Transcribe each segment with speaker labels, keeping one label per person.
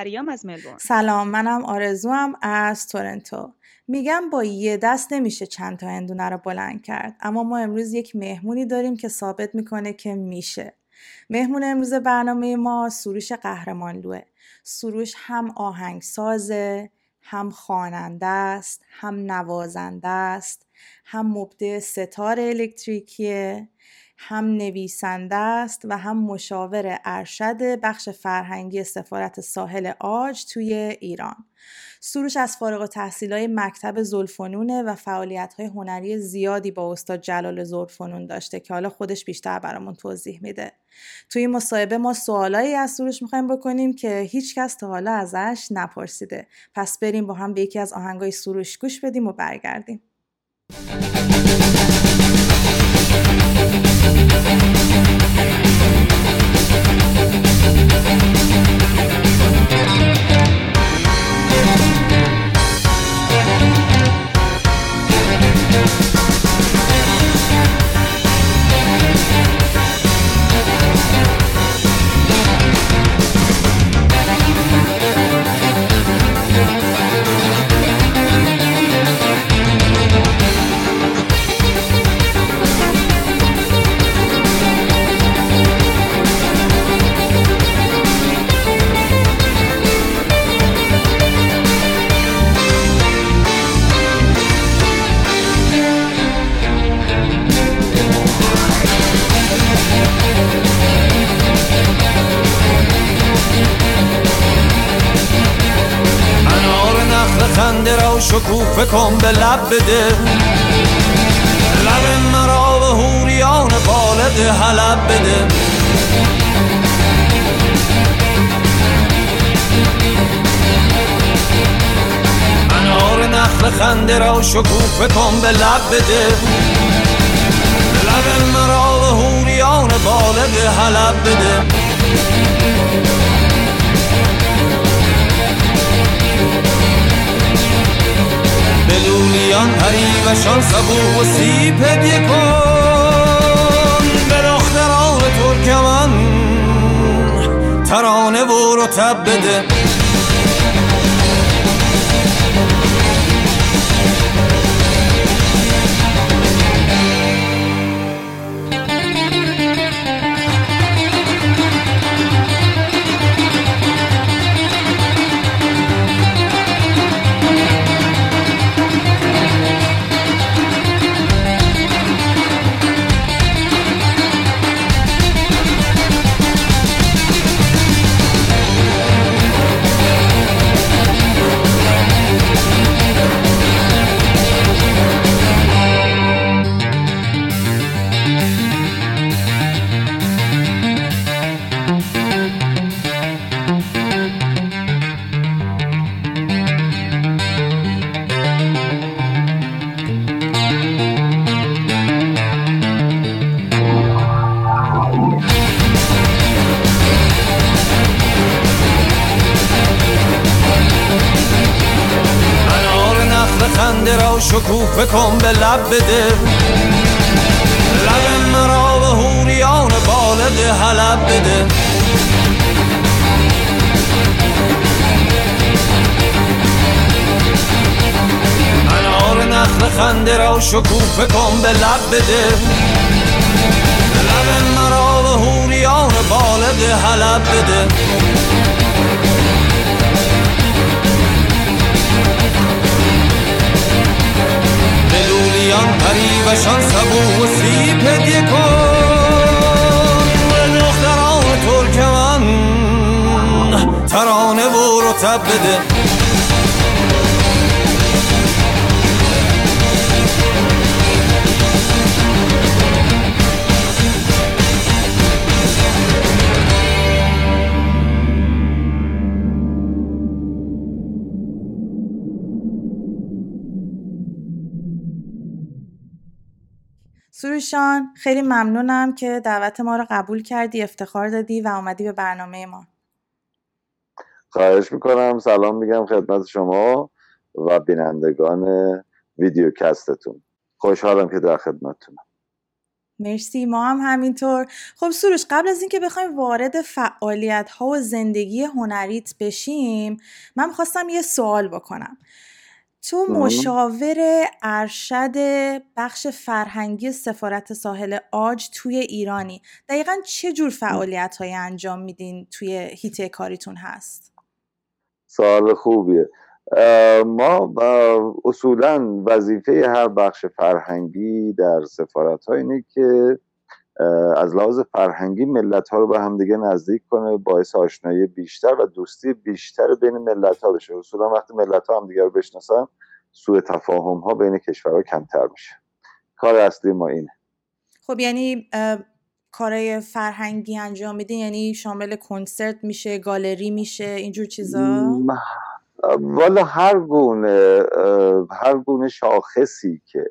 Speaker 1: پریام از ملبورن.
Speaker 2: سلام منم آرزوام از تورنتو. میگم با یه دست نمیشه چند تا هندونه رو بلند کرد اما ما امروز یک مهمونی داریم که ثابت می‌کنه که میشه. مهمون امروز برنامه ما سروش قهرمانلوه. سروش هم آهنگسازه هم خواننده است هم نوازنده است هم مبدع ستار الکتریکیه. هم نویسنده است و هم مشاور ارشد بخش فرهنگی سفارت ساحل آج توی ایران. سروش از فارغ های مکتب زلفنونه و های هنری زیادی با استاد جلال زلفنون داشته که حالا خودش بیشتر برامون توضیح میده. توی مصاحبه ما سوالایی از سروش می‌خوایم بکنیم که هیچ کس تا حالا ازش نپرسیده. پس بریم با هم به یکی از آهنگای سروش گوش بدیم و برگردیم.
Speaker 3: Thank شکوفه کن به لب بده. لب مرا به هوریان بالد حلب بده. انار نخل خنده را شکوفه کن به لب بده. لب مرا به هوریان بالد حلب بده. بلولیان پریوشان سبو و سیب هدیه کن به دختران ترکمن ترانه و رتب بده. شکوفه
Speaker 2: خیلی ممنونم که دعوت ما رو قبول کردی افتخار دادی و اومدی به برنامه ما.
Speaker 4: خواهش می‌کنم. سلام میگم خدمت شما و بینندگان ویدیوکستتون. خوشحالم که در خدمتتونم.
Speaker 2: مرسی. ما هم همینطور. خب سروش قبل از اینکه بخوایم وارد فعالیت ها و زندگی هنریت بشیم من می‌خواستم یه سوال بکنم. تو مشاور ارشد بخش فرهنگی سفارت ساحل آج توی ایرانی دقیقا چه جور فعالیت های انجام میدین توی هیته کاریتون هست؟
Speaker 4: سوال خوبیه. ما اصولا وظیفه هر بخش فرهنگی در سفارت ها اینه که از لحاظ فرهنگی ملت ها رو به همدیگه نزدیک کنه باعث آشنایی بیشتر و دوستی بیشتر بین ملت ها بشه. اصولا وقتی ملت ها همدیگه رو بشناسن سوء تفاهم ها بین کشورها کمتر میشه. کار اصلی ما اینه.
Speaker 2: خب یعنی کارهای فرهنگی انجام میدین؟ یعنی شامل کنسرت میشه گالری میشه اینجور چیزا؟
Speaker 4: والا هر گونه هر گونه شاخصی که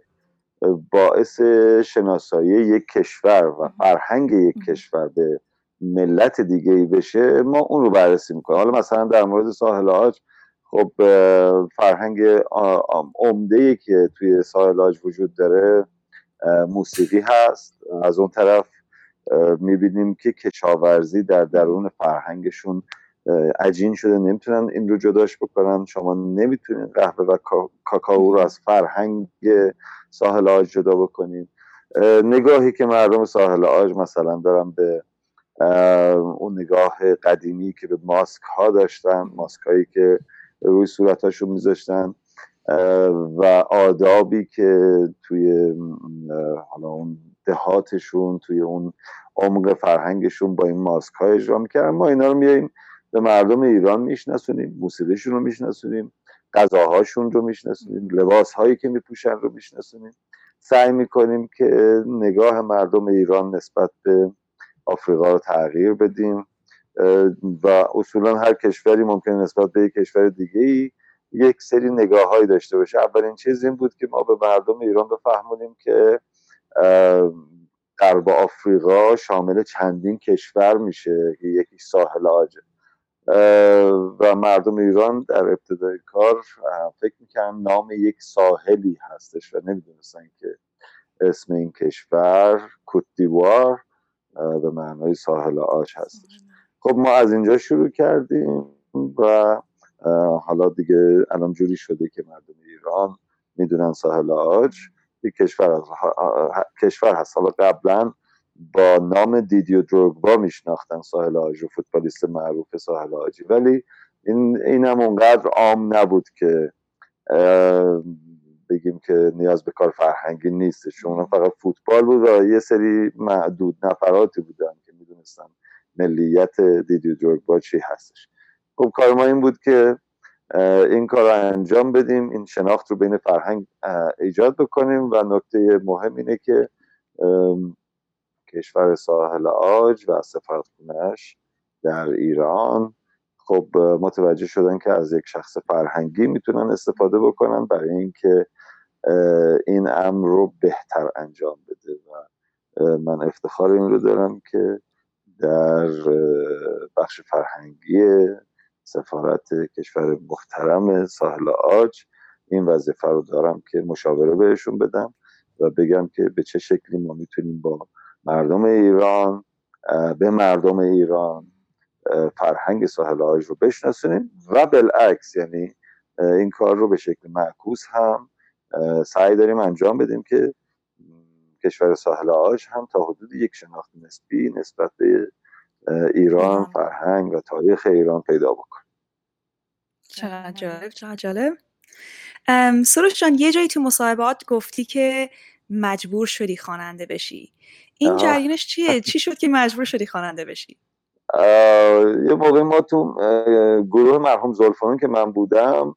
Speaker 4: باعث شناسایی یک کشور و فرهنگ یک کشور به ملت دیگه ای بشه ما اون رو بررسی می‌کنیم. حالا مثلا در مورد ساحل آج خب فرهنگ عمده ای که توی ساحل آج وجود داره موسیقی هست. از اون طرف می‌بینیم که کشاورزی در درون فرهنگشون عجین شده نمی‌تونن این رو جداش بکنن. شما نمی‌تونین قهوه و کاکائو رو از فرهنگ ساحل آج جدا بکنین. نگاهی که مردم ساحل آج مثلا دارن به اون نگاه قدیمی که به ماسک ها داشتن ماسک هایی که روی صورت هاشون میذاشتن و آدابی که توی حالا اون دهاتشون توی اون عمق فرهنگشون با این ماسک های اجرا می‌کردن. ما اینا رو میاییم به مردم ایران میشناسونیم موسیقیشون رو میشناسونیم غذاهاشون رو میشناسونیم لباس هایی که میپوشن رو میشناسونیم. سعی می‌کنیم که نگاه مردم ایران نسبت به آفریقا رو تغییر بدیم و اصولا هر کشوری ممکن نسبت به یک کشور دیگه ای یک سری نگاه هایی داشته باشه. اولین چیز این بود که ما به مردم ایران بفهمونیم که غرب آفریقا شامل چندین کشور میشه که یکی ساحل آجه و مردم ایران در ابتدای کار فکر می‌کنن نام یک ساحلی هستش و نمی‌دونستن که اسم این کشور کوتیوار به معنای ساحل آج هستش. خب ما از اینجا شروع کردیم و حالا دیگه الان جوری شده که مردم ایران می‌دونن ساحل آج یک کشور, کشور هست. حالا قبلا با نام دیدیو دروگبا میشناختن ساحل آج و فوتبالیست معروف ساحل آجی ولی این اینم اونقدر عام نبود که بگیم که نیاز به کار فرهنگی نیست چون فقط فوتبال بود و یه سری معدود نفراتی بودن که می‌دونستن ملیت دیدیو دروگبا چی هستش. خب کار ما این بود که این کار رو انجام بدیم این شناخت رو بین فرهنگ ایجاد بکنیم و نکته مهم اینه که کشور ساحل آج و سفارتخونهش در ایران. خب متوجه شدن که از یک شخص فرهنگی می‌تونن استفاده بکنن برای اینکه این امر رو بهتر انجام بده. و من افتخار این رو دارم که در بخش فرهنگی سفارت کشور محترم ساحل آج این وظیفه رو دارم که مشاوره بهشون بدم و بگم که به چه شکلی ما می‌تونیم با مردم ایران به مردم ایران فرهنگ ساحل آج رو بشناسونیم و بالعکس یعنی این کار رو به شکل معکوس هم سعی داریم انجام بدیم که کشور ساحل آج هم تا حدود یک شناخت نسبی نسبت به ایران فرهنگ و تاریخ ایران پیدا بکن
Speaker 1: چقدر جالب چقدر جالب. سروش جان یه جایی تو مصاحبات گفتی که مجبور شدی خواننده بشی. این جریانش چیه؟ چی شد که مجبور شدی خواننده بشی؟
Speaker 4: یه موقع ما تو گروه مرحوم زلفانون که من بودم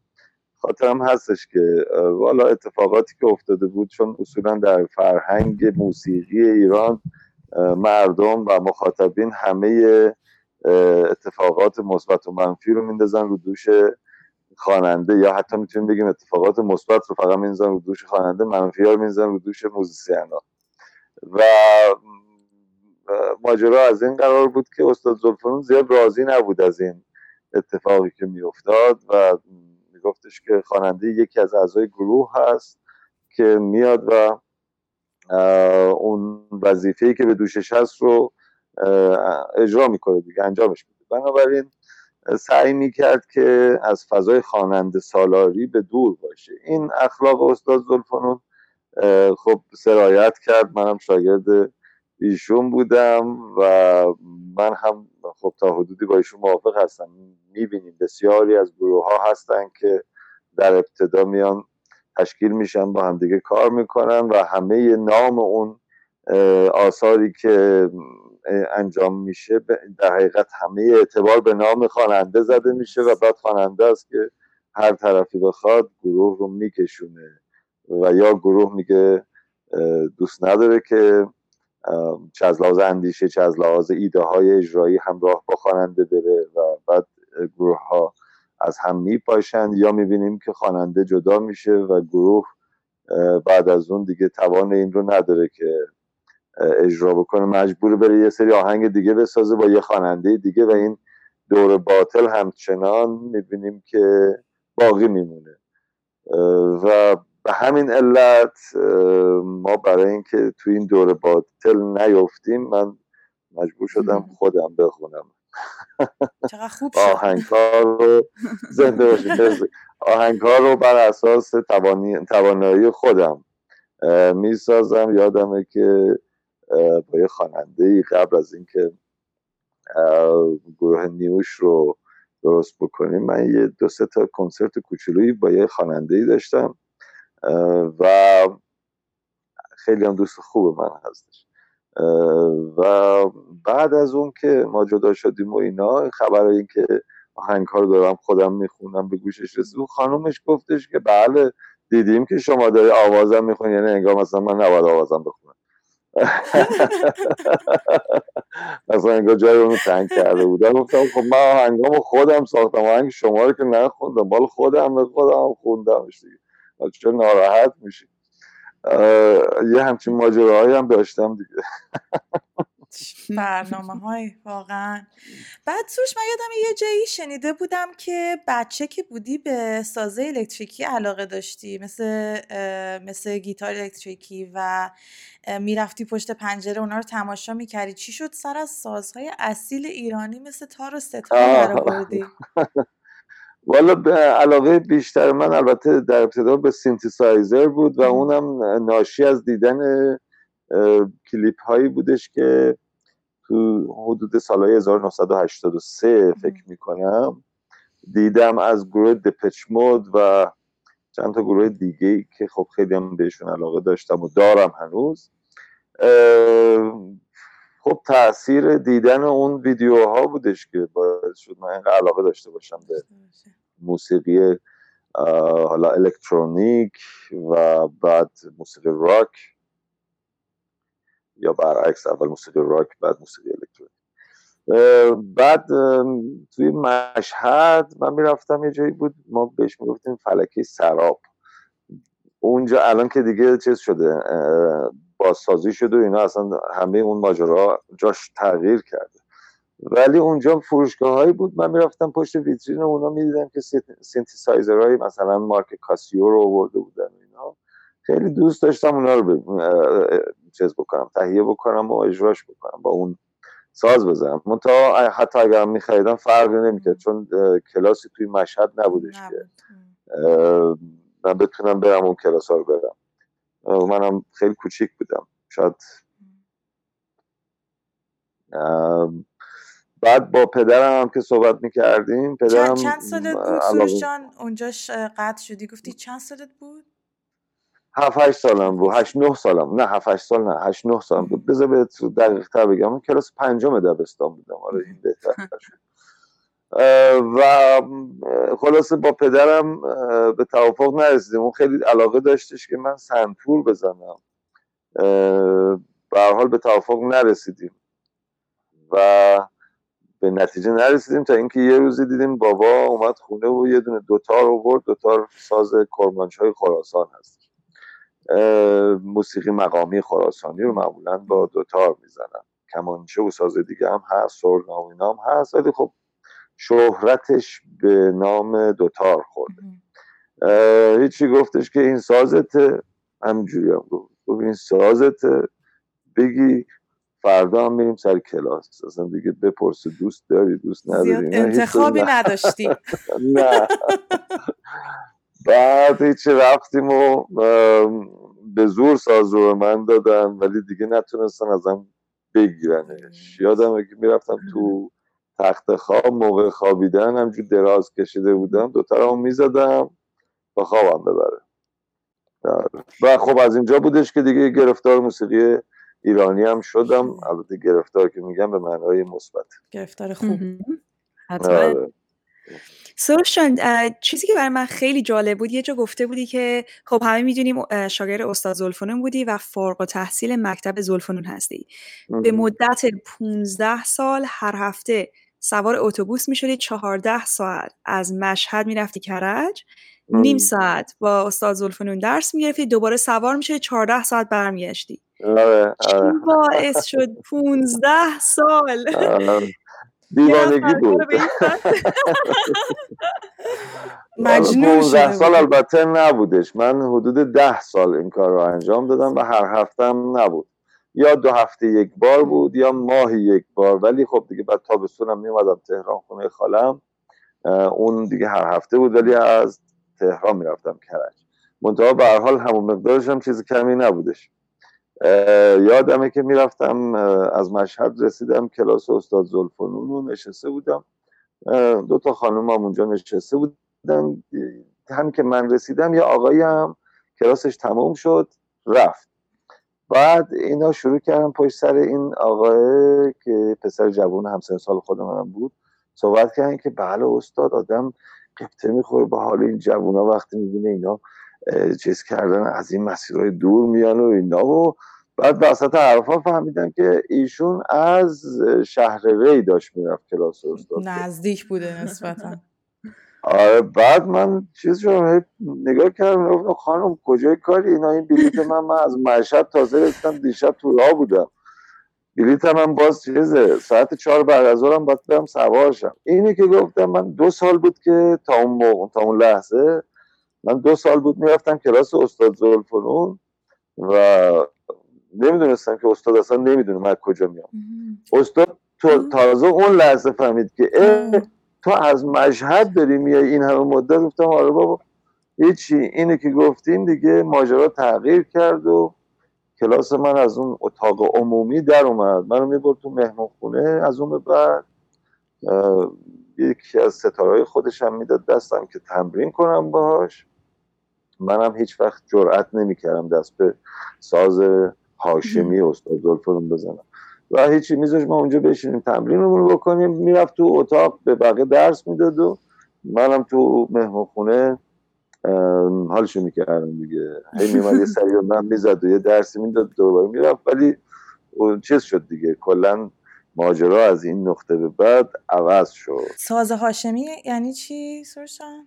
Speaker 4: خاطرم هستش که والا اتفاقاتی که افتاده بود چون اصولا در فرهنگ موسیقی ایران مردم و مخاطبین همه اتفاقات مثبت و منفی رو میندازن رو دوش خواننده یا حتی می‌تونیم بگیم اتفاقات مثبت رو فقط میندازن رو دوش خواننده منفی ها رو میندازن رو دوش موزیسین ها و ماجرا از این قرار بود که استاد زلفرون زیاد راضی نبود از این اتفاقی که میافتاد و میگفتش که خواننده یکی از اعضای گروه هست که میاد و اون وظیفه‌ای که به دوشش هست رو اجرا می‌کنه دیگه انجامش میده. بنابراین سعی می‌کرد که از فضای خواننده سالاری به دور باشه. این اخلاق استاد زلفانون خب سرایت کرد. منم شاگرد ایشون بودم و من هم خب تا حدودی با ایشون موافق هستم. می‌بینیم بسیاری از گروه ها هستن که در ابتدا میان تشکیل میشن با همدیگه کار می‌کنن و همه نام اون آثاری که انجام میشه در حقیقت همه اعتبار به نام خواننده زده میشه و بعد خواننده است که هر طرفی بخواد گروه رو میکشونه. و یا گروه میگه دوست نداره که چه از لحاظ اندیشه چه از لحاظ ایده های اجرایی همراه با خواننده بره و بعد گروه ها از هم میپاشند. یا می‌بینیم که خواننده جدا میشه و گروه بعد از اون دیگه توان این رو نداره که اجرا بکنه. مجبور بره یه سری آهنگ دیگه بسازه با یه خواننده دیگه و این دور باطل همچنان می‌بینیم که باقی میمونه. و به همین علت ما برای اینکه تو این دور باطل نیفتیم من مجبور شدم خودم بخونم.
Speaker 2: چقدر خوب
Speaker 4: آهنگار رو زنده باشید. آهنگار رو بر اساس توانایی خودم می‌سازم. یادمه که با یه خواننده ای قبل از اینکه گروه نیوش رو درست بکنیم من یه دو سه تا کنسرت کوچولویی با یه خواننده ای داشتم. و خیلی هم دوست خوب من هستش. و بعد از اون که ما جدا شدیم و اینا خبر این که آهنگ رو دارم خودم می‌خونم به گوشش رسید اون خانومش گفتش که بله دیدیم که شما داری آوازم می‌خونی یعنی انگار مثلا من نباید آوازم بخونم. مثلا انگار جای اونو تنگ کرده بودم گفتم خب من آهنگامو خودم ساختم آهنگ شما رو که نخوندم بال خودم به خودم خوندمش دیگه. چون ناراحت میشی؟ یه همچین ماجراهایی هم داشتم دیگه.
Speaker 2: برنامه های واقعا. بعد سوش من یادم یه جایی شنیده بودم که بچه که بودی به سازه الکتریکی علاقه داشتی مثل مثل گیتار الکتریکی و می‌رفتی پشت پنجره اونا رو تماشا می‌کردی. چی شد؟ سر از سازهای اصیل ایرانی مثل تار و سه‌تار بردی.
Speaker 4: والا به علاقه بیشتر من البته در ابتدا به سینتیسایزر بود و اونم ناشی از دیدن کلیپ هایی بودش که تو حدود سالهای 1983 فکر می‌کنم دیدم از گروه دپچ مود و چند تا گروه دیگه که خب خیلی هم بهشون علاقه داشتم و دارم هنوز. خب تاثیر دیدن اون ویدیوها بودش که باعث شد من اینقدر علاقه داشته باشم به موسیقی حالا الکترونیک و بعد موسیقی راک یا برعکس اول موسیقی راک بعد موسیقی الکترونیک. بعد توی مشهد من می‌رفتم یه جایی بود ما بهش می‌گفتیم فلکه سراب. اونجا الان که دیگه چیز شده بازسازی شده و اینا اصلا همه اون ماجرا جاش تغییر کرده. ولی اونجا فروشگاه هایی بود. من می‌رفتم پشت ویترین و اونا می‌دیدم که سینتیسایزر مثلا مارک کاسیو رو آورده بودن اینا. خیلی دوست داشتم اونا رو چیز بکنم تهیه بکنم و اجراش بکنم با اون ساز بزنم. منتها حتی اگر میخریدم فرقی نمی‌کرد چون کلاسی توی مشهد نبودش که. من بتونم برم اون کلاس ها رو برم. منم خیلی کوچیک بودم. شاید بعد با پدرم هم که صحبت می‌کردیم پدرم
Speaker 2: چند, سالت بود؟ سروش جان اونجاش قطع شدی؟ گفتی چند سالت بود؟
Speaker 4: هفت هشت سالم بود. هشت نه سالم. نه هفت هشت سال نه هشت نه سالم بود. بذار به دقیق تر بگم کلاس پنجم دبستان بودم. آره این بهتر شد. و خلاصه با پدرم به توافق نرسیدیم. اون خیلی علاقه داشتش که من سنتور بزنم. به حال به توافق نرسیدیم. و به نتیجه نرسیدیم تا اینکه یه روزی دیدیم بابا اومد خونه و یه دونه دوتار آورد. دوتار ساز کرمانچ های خراسان هست. موسیقی مقامی خراسانی رو معمولا با دوتار می‌زنن. کمانچه و ساز دیگه هم هست سرنا هم هست. ولی خب شهرتش به نام دوتار خورده. هیچی گفتش که این سازت همجوری هم گفت. گفت این سازته بگی فردا هم میریم سر کلاس. اصلا دیگه بپرس دوست داری دوست نداری
Speaker 2: انتخابی نداشتی.
Speaker 4: نه. بعد هیچی رفتیم و به زور ساز رو من دادن ولی دیگه نتونستن ازم بگیرنش. یادمه که می‌رفتم تو تخت خواب موقع خوابیدن همجور دراز کشیده بودم دوتا رو می‌زدم و خوابم ببره. و خب از اینجا بودش که دیگه گرفتار موسیقی ایرانی هم شدم. البته گرفتار که میگم به معنای مثبت.
Speaker 2: گرفتار خوب.
Speaker 1: سروش چیزی که برای من خیلی جالب بود یه جا گفته بودی که خب همه می‌دونیم شاگرد استاد زلفنون بودی و فارغ و تحصیل مکتب زلفنون هستی. به مدت 15 سال هر هفته سوار اتوبوس می‌شدی 14 ساعت از مشهد می‌رفتی کرج نیم ساعت با استاد زلفنون درس می‌گرفتی دوباره سوار می‌شدی 14 ساعت برمیگشتی.
Speaker 4: آره
Speaker 1: چی
Speaker 4: آره.
Speaker 1: باعث شد 15 سال؟
Speaker 4: دیوانگی بود.
Speaker 2: مجنون
Speaker 4: 15 سال البته نبودش. من حدود ده سال این کار رو انجام دادم و هر هفته هم نبود. یا دو هفته یک بار بود یا ماهی یک بار. ولی خب دیگه بعد تابستونم میومدم تهران خونه خالم. اون دیگه هر هفته بود ولی از تهران می‌رفتم کرج. منتها به هر حال همون مقدارش هم چیز کمی نبودش. یادمه که می‌رفتم از مشهد رسیدم کلاس استاد زلفنون رو نشسته بودم. دو تا خانم هم اونجا نشسته بودن. هم که من رسیدم یه آقایی هم کلاسش تموم شد رفت. بعد اینا شروع کردن پشت سر این آقای که پسر جوان همسر سال خود منم بود صحبت کردن که بله استاد آدم قبطه می‌خوره به حال این ها وقتی می‌بینه اینا. چیز کردن از این مسیرهای دور میان و اینا. و بعد وسط حرفا فهمیدم که ایشون از شهر ری داشت می‌رفت کلاس استاد.
Speaker 2: نزدیک بوده نسبتا.
Speaker 4: آره بعد من چیز رو نگاه کردم گفتم خانم کجای کاری؟ اینا این بلیت من من از مشهد تازه رسیدم دیشب تو راه بودم. بلیت من باز چیزه ساعت چهار بعد از هم باید برم سوارشم اینی که گفتم من دو سال بود که تا اون موقع تا اون لحظه من دو سال بود می‌رفتم کلاس استاد زلفنون و نمی‌دونستم که استاد اصلا نمی‌دونه من کجا میام. استاد تازه اون لحظه فهمید که تو از مشهد داری میای این همه مدت؟ گفتم آره بابا. هیچی. اینه که گفتیم دیگه ماجرا تغییر کرد و کلاس من از اون اتاق عمومی در اومد. منو می‌برد تو مهمون خونه از اون به بعد. یکی از ستارهای خودش هم می‌داد دستم که تمرین کنم باهاش. منم هیچ وقت جرأت نمی‌کردم دست به ساز هاشمی استاد زلفرون بزنم. و هیچی میذاش ما اونجا بشینیم تمرین رو بکنیم. می‌رفت تو اتاق به بقیه درس می‌داد و منم تو مهمون خونه حالشو می‌کردم دیگه. هی میمد یه سری من می‌زد و یه درسی می‌داد دوباره می‌رفت. ولی چیز شد دیگه. کلا ماجرا از این نقطه به بعد عوض شد.
Speaker 2: ساز هاشمی یعنی چی سرشان؟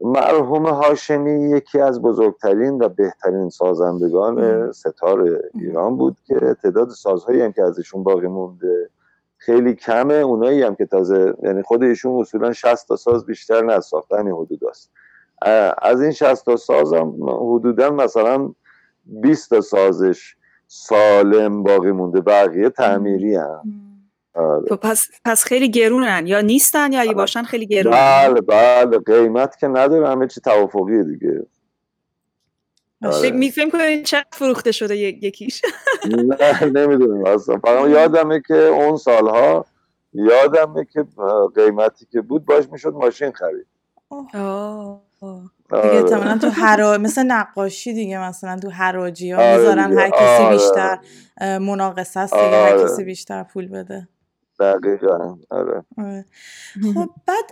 Speaker 4: مرحوم هاشمی یکی از بزرگترین و بهترین سازندگان ستار ایران بود که تعداد سازهایی هم که ازشون باقی مونده خیلی کمه. اونایی هم که تازه یعنی خود ایشون اصولا 60 تا ساز بیشتر نساخته همین حدود است. از این 60 تا ساز هم حدودا مثلا 20 تا سازش سالم باقی مونده. بقیه تعمیری هم.
Speaker 1: آره. خب پس پس خیلی گرونن. یا نیستن یا اگه باشن خیلی گرونن.
Speaker 4: بله بله. قیمت که نداره همه چی توافقیه دیگه.
Speaker 1: آره. میفهم کنم چقدر فروخته شده یکیش؟
Speaker 4: نه نمی‌دونم اصلا. فقط یادمه که اون سالها یادمه که قیمتی که بود باش می‌شد ماشین خرید.
Speaker 2: دیگه احتمالا تو هر مثل نقاشی دیگه مثلا تو حراجی ها می‌ذارن هر کسی بیشتر مناقصه است دیگه هر کسی بیشتر پول بده.
Speaker 4: دقیقا آره.
Speaker 2: آره. خب بعد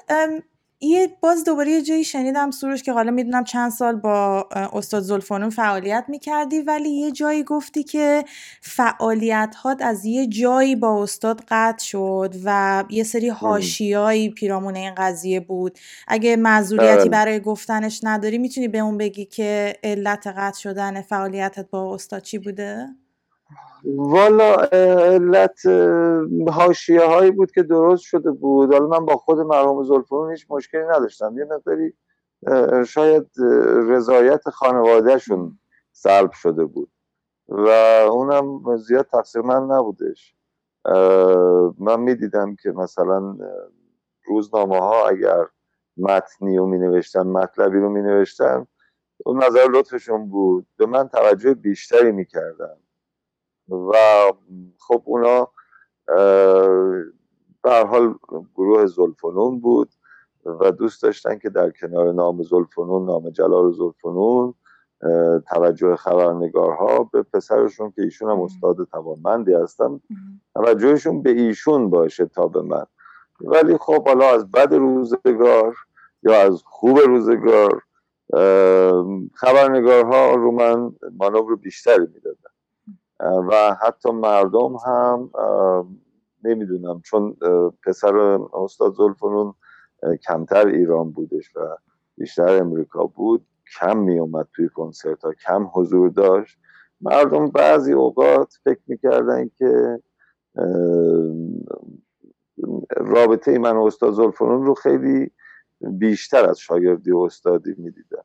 Speaker 2: یه باز دوباره یه جایی شنیدم سروش که حالا می‌دونم چند سال با استاد زلفانون فعالیت می‌کردی ولی یه جایی گفتی که فعالیت هات از یه جایی با استاد قطع شد و یه سری هاشیایی پیرامون این قضیه بود اگه معذوریتی برای گفتنش نداری می‌تونی به اون بگی که علت قطع شدن فعالیتت با استاد چی بوده؟
Speaker 4: والا علت هاشیه هایی بود که درست شده بود. حالا من با خود مرحوم زلفون هیچ مشکلی نداشتم. یه مقداری شاید رضایت خانوادهشون سلب شده بود و اونم زیاد تقصیر من نبودش. من می‌دیدم که مثلا روزنامه ها اگر متنی رو می نوشتن مطلبی رو می نوشتن اون نظر لطفشون بود. به من توجه بیشتری می‌کردن. و خب اونا به حال گروه زلفنون بود و دوست داشتن که در کنار نام زلفنون نام جلال زلفنون توجه خبرنگارها به پسرشون که ایشون هم استاد توانمندی هستن توجهشون به ایشون باشه تا به من. ولی خب حالا از بد روزگار یا از خوب روزگار خبرنگارها رو من مانور بیشتری می‌دادن و حتی مردم هم نمی‌دونم چون پسر استاد زلفنون کمتر ایران بودش و بیشتر امریکا بود کم می اومد توی کنسرت ها کم حضور داشت. مردم بعضی اوقات فکر می‌کردن که رابطه من و استاد زلفنون رو خیلی بیشتر از شاگردی و استادی می‌دیدن.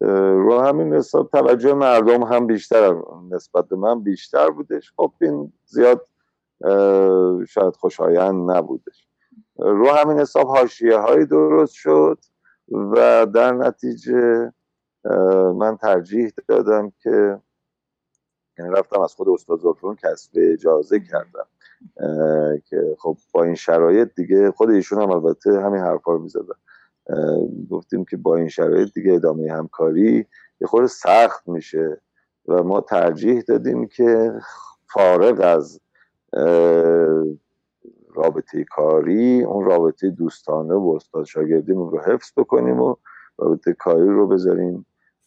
Speaker 4: رو همین حساب توجه مردم هم بیشتر نسبت به من بیشتر بودش. خب این زیاد شاید خوشایند نبودش. رو همین حساب حاشیه هایی درست شد و در نتیجه من ترجیح دادم که یعنی رفتم از خود استاد زلفون کسب اجازه کردم. که خب با این شرایط دیگه خود ایشون هم البته همین حرفا رو می‌زدن. گفتیم که با این شرایط دیگه ادامه همکاری یه خود سخت میشه و ما ترجیح دادیم که فارغ از رابطه کاری اون رابطه دوستانه و استاد شاگردیمون رو حفظ بکنیم و رابطه کاری رو بذاریم.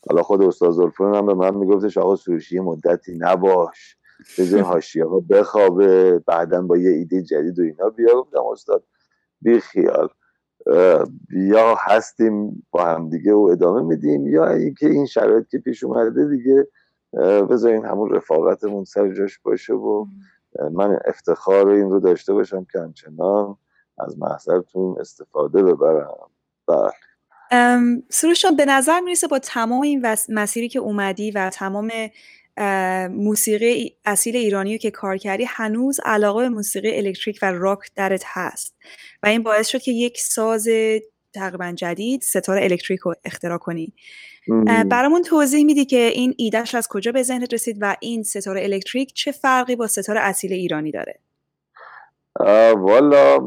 Speaker 4: حالا خود استاد زلفون هم به من میگفتش آقا سروشی مدتی نباش. بذار حاشیه ها بخوابه بعدا با یه ایده جدید و اینا بیا. گفتم استاد بی خیال. یا هستیم با هم دیگه و ادامه میدیم یا اینکه این شرایط که پیش اومده دیگه بذارین همون رفاقتمون سر جاش باشه و من افتخار این رو داشته باشم که همچنان از محضرتون استفاده ببرم. بله.
Speaker 1: سروشان به نظر می‌رسه با تمام این مسیری که اومدی و تمام موسیقی اصیل ایرانی که کار کردی هنوز علاقه به موسیقی الکتریک و راک درت هست. و این باعث شد که یک ساز تقریبا جدید ستاره الکتریک رو اختراع کنی. برامون توضیح میدی که این ایدهش از کجا به ذهنت رسید و این ستاره الکتریک چه فرقی با ستاره اصیل ایرانی داره؟
Speaker 4: والا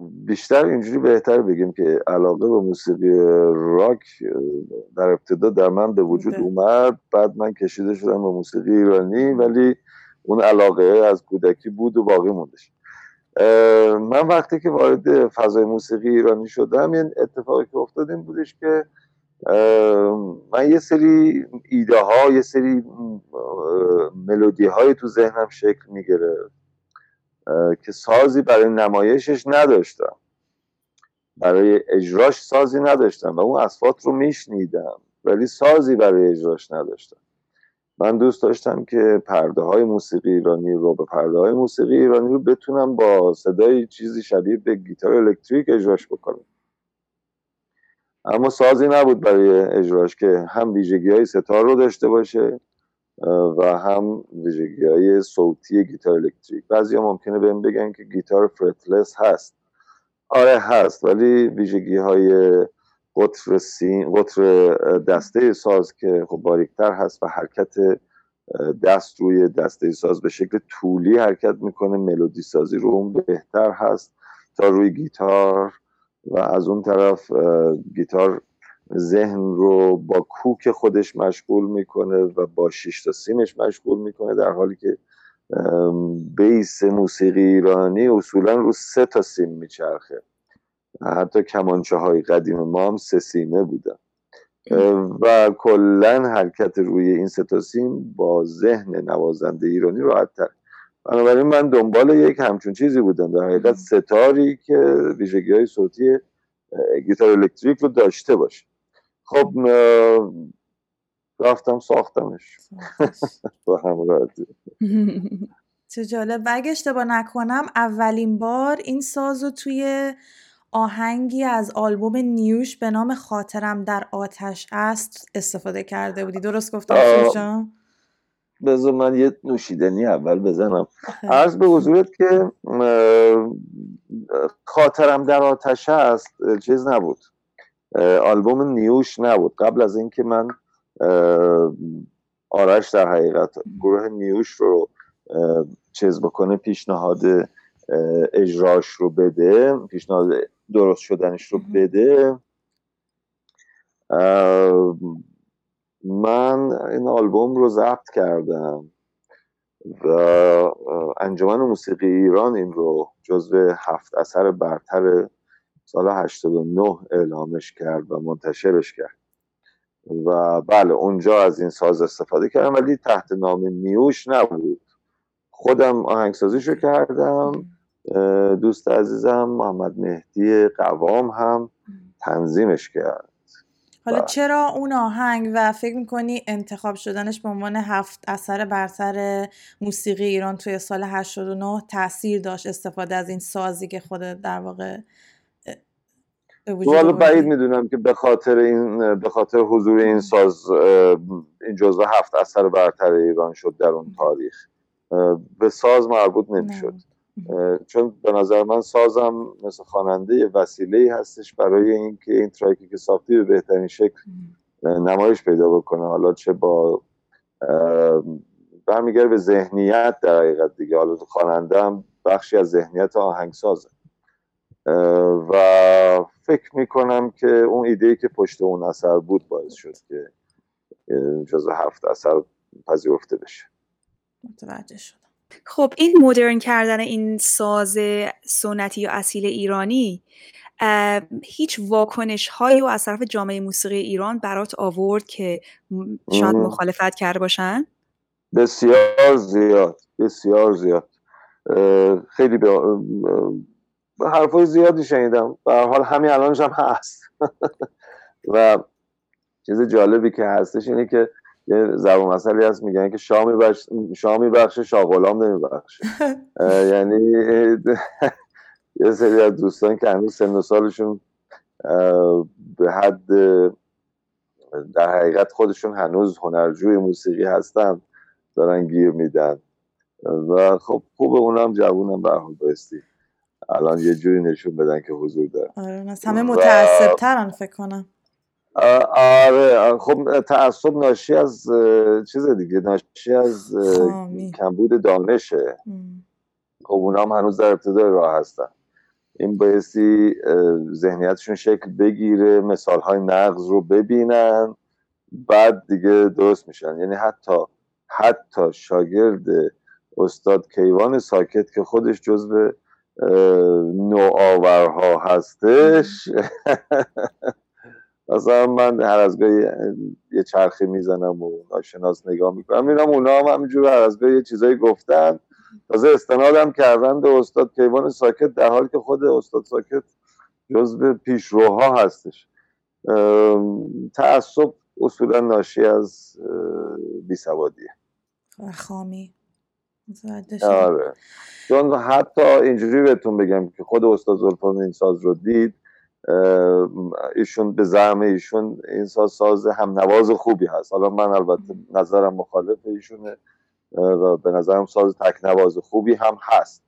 Speaker 4: بیشتر اینجوری بهتر بگیم که علاقه به موسیقی راک در ابتدا در من به وجود اومد بعد من کشیده شدم به موسیقی ایرانی ولی اون علاقه از کودکی بود و باقی موندش. من وقتی که وارد فضای موسیقی ایرانی شدم یه اتفاقی که افتاد این بودش که من یه سری ایده ها یه سری ملودی های تو ذهنم شکل می‌گرفت. که سازی برای نمایشش نداشتم. برای اجراش سازی نداشتم و اون اصفات رو میشنیدم ولی سازی برای اجراش نداشتم. من دوست داشتم که پرده های موسیقی ایرانی رو به پرده های موسیقی ایرانی رو بتونم با صدای چیزی شبیه به گیتار الکتریک اجراش بکنم. اما سازی نبود برای اجراش که هم ویژگی های ستار رو داشته باشه و هم ویژگی های صوتی گیتار الکتریک. بعضی ممکنه بهم بگن که گیتار فرتلس هست. آره هست ولی ویژگی های قطر, قطر دسته ساز که خب باریکتر هست و حرکت دست روی دسته ساز به شکل طولی حرکت می‌کنه ملودی سازی رو اون بهتر هست تا روی گیتار و از اون طرف گیتار ذهن رو با کوک خودش مشغول می‌کنه و با شش تا سیمش مشغول می‌کنه در حالی که بیس موسیقی ایرانی اصولا رو سه تا سیم میچرخه. حتی کمانچه های قدیم ما هم سه سیمه بودن. و کلا حرکت روی این سه تا سیم با ذهن نوازنده ایرانی راحت تر. بنابراین من دنبال یک همچون چیزی بودم. در حقیقت ستاری که ویژگی های صوتی گیتار الکتریک رو داشته باشه. خب رفتم ساختمش. با هم
Speaker 2: چه جالب. و اگه اشتباه نکنم اولین بار این ساز رو توی آهنگی از آلبوم نیوش به نام خاطرم در آتش است استفاده کرده بودی. درست گفتم
Speaker 4: آه. بذار من یه نوشیدنی اول بزنم. عرض به حضورت که خاطرم در آتش است چیز نبود. آلبوم نیوش نبود. قبل از اینکه من آرش در حقیقت گروه نیوش رو چیز بکنه پیشنهاد اجراش رو بده پیشنهاد درست شدنش رو بده من این آلبوم رو ضبط کردم و انجمن موسیقی ایران این رو جزو هفت اثر برتر سال 89 اعلامش کرد و منتشرش کرد. و بله اونجا از این ساز استفاده کردم ولی تحت نام نیوش نبود. خودم آهنگسازیش رو کردم دوست عزیزم محمد مهدی قوام هم تنظیمش کرد.
Speaker 2: حالا بله. چرا اون آهنگ و فکر می‌کنی انتخاب شدنش به عنوان هفت اثر برتر موسیقی ایران توی سال 89 تاثیر داشت استفاده از این سازی که خود در واقع
Speaker 4: حالا بعید می‌دونم که به خاطر این به خاطر حضور این ساز این جزو هفت اثر برتر ایران شد در اون تاریخ. به ساز مربوط نمی‌شد. چون به نظر من سازم مثل خواننده وسیله هستش برای اینکه این ترکی که ساختی به بهترین شکل نمایش پیدا بکنه. حالا چه با برمیگرده به ذهنیت در حقیقت دیگه. حالا خواننده هم بخشی از ذهنیت آهنگسازه. و فکر می‌کنم که اون ایده که پشت اون اثر بود باعث شد که جزو هفت اثر پذیرفته بشه.
Speaker 2: متوجه شد
Speaker 1: خب این مدرن کردن این ساز سنتی یا اصیل ایرانی هیچ واکنش هایی و از طرف جامعه موسیقی ایران برات آورد که شاید مخالفت کرده باشن؟
Speaker 4: بسیار زیاد بسیار زیاد. خیلی به حرفای زیادی شنیدم. به حال همین الانش هم هست. و چیز جالبی که هستش اینه که یه زبان مسئله هست میگن که شاه میبخش شاه میبخشه شاه غلام نمیبخشه یعنی یه سری از دوستان که هنوز سن و سالشون به حد در حقیقت خودشون هنوز هنرجوی موسیقی هستن دارن گیر میدن. و خب خوب اونم جوونم به حال بایستی. الان یه جوری نشون بدن که حضور دارن
Speaker 2: آره همه متعصب ترن فکر کنم.
Speaker 4: آره خب تعصب ناشی از چیز دیگه ناشی از کمبود دانشه. خب اونا هم هنوز در ابتدای راه هستن. این بایستی ذهنیتشون شکل بگیره مثال های نقض رو ببینن بعد دیگه درست میشن. یعنی حتی حتی شاگرد استاد کیوان ساکت که خودش جزو نوآورها هستش. مثلا من هر از گاهی یه چرخی می‌زنم و ناشناس نگاه می‌کنم میرم اونا هم همینجور هر از گاهی یه چیزایی گفتن. تازه استنادم کردن به استاد کیوان ساکت در حالی که خود استاد ساکت جزو پیشروها هستش. تعصب اصولا ناشی از بیسوادیه.
Speaker 2: خامی.
Speaker 4: آره. چون حتی اینجوری بهتون بگم که خود استاد زلفان این ساز رو دید ایشون به زعم ایشون این ساز ساز هم نواز خوبی هست. حالا من البته نظرم مخالف ایشونه و به نظرم ساز تک نواز خوبی هم هست.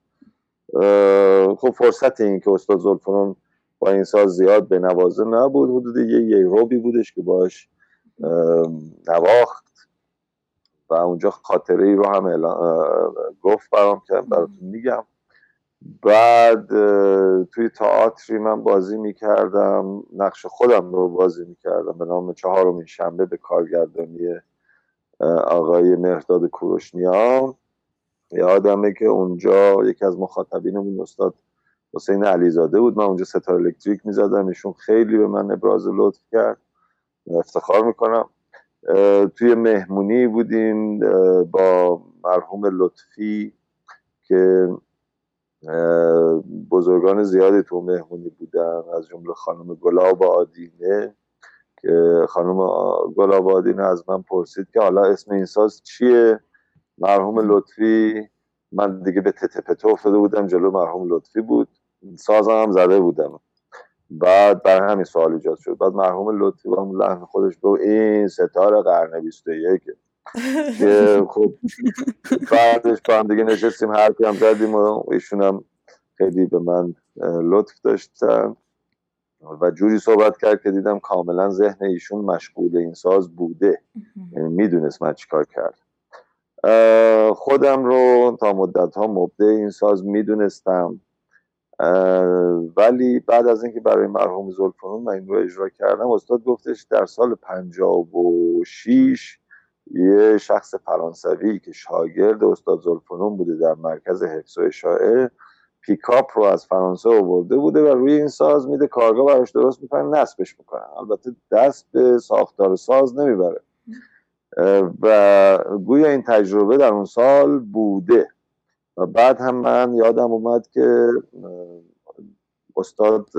Speaker 4: خب فرصت این که استاد زلفرون با این ساز زیاد به نوازه نبود. حدود یه یه روبی بودش که باش نواخت. و اونجا خاطره ای رو هم گفت برام که براتون میگم. بعد توی تئاتری من بازی می‌کردم نقش خودم رو بازی می‌کردم. به نام چهارمین شنبه به کارگردانی آقای مهرداد کوروشنیان. یادمه که اونجا یکی از مخاطبینمون استاد حسین علیزاده بود. من اونجا ستار الکتریک می‌زدم. ایشون خیلی به من ابراز لطف کرد. افتخار می‌کنم. توی مهمونی بودیم با مرحوم لطفی که بزرگان زیادی تو مهمونی بودن از جمله خانم گلاب آدینه که خانم گلاب آدینه از من پرسید که حالا اسم این ساز چیه؟ مرحوم لطفی من دیگه به تته افتاده بودم جلو مرحوم لطفی بود. سازم هم زده بودم. بعد بر همین سوال ایجاد شد. بعد مرحوم لطفی با اون لحن خودش گفت این ستاره قرن 21 که خب بعدش با هم دیگه نشستیم حرفی هم زدیم و ایشون هم خیلی به من لطف داشتن. و جوری صحبت کرد که دیدم کاملا ذهن ایشون مشغول این ساز بوده. یعنی می‌دونست من چیکار کرد خودم رو تا مدت ها مبده این ساز می‌دونستم. ولی بعد از اینکه برای مرحوم زلفنون من این رو اجرا کردم استاد گفتش در سال 56 یه شخص فرانسوی که شاگرد استاد زلفنون بوده در مرکز حفظ و اشاعه پیکاپ رو از فرانسه آورده بوده و روی این ساز میده کارگاه براش درست می‌کنن نصبش می‌کنن البته دست به ساختار ساز نمی‌بره. و گویا این تجربه در اون سال بوده. و بعد هم من یادم اومد که استاد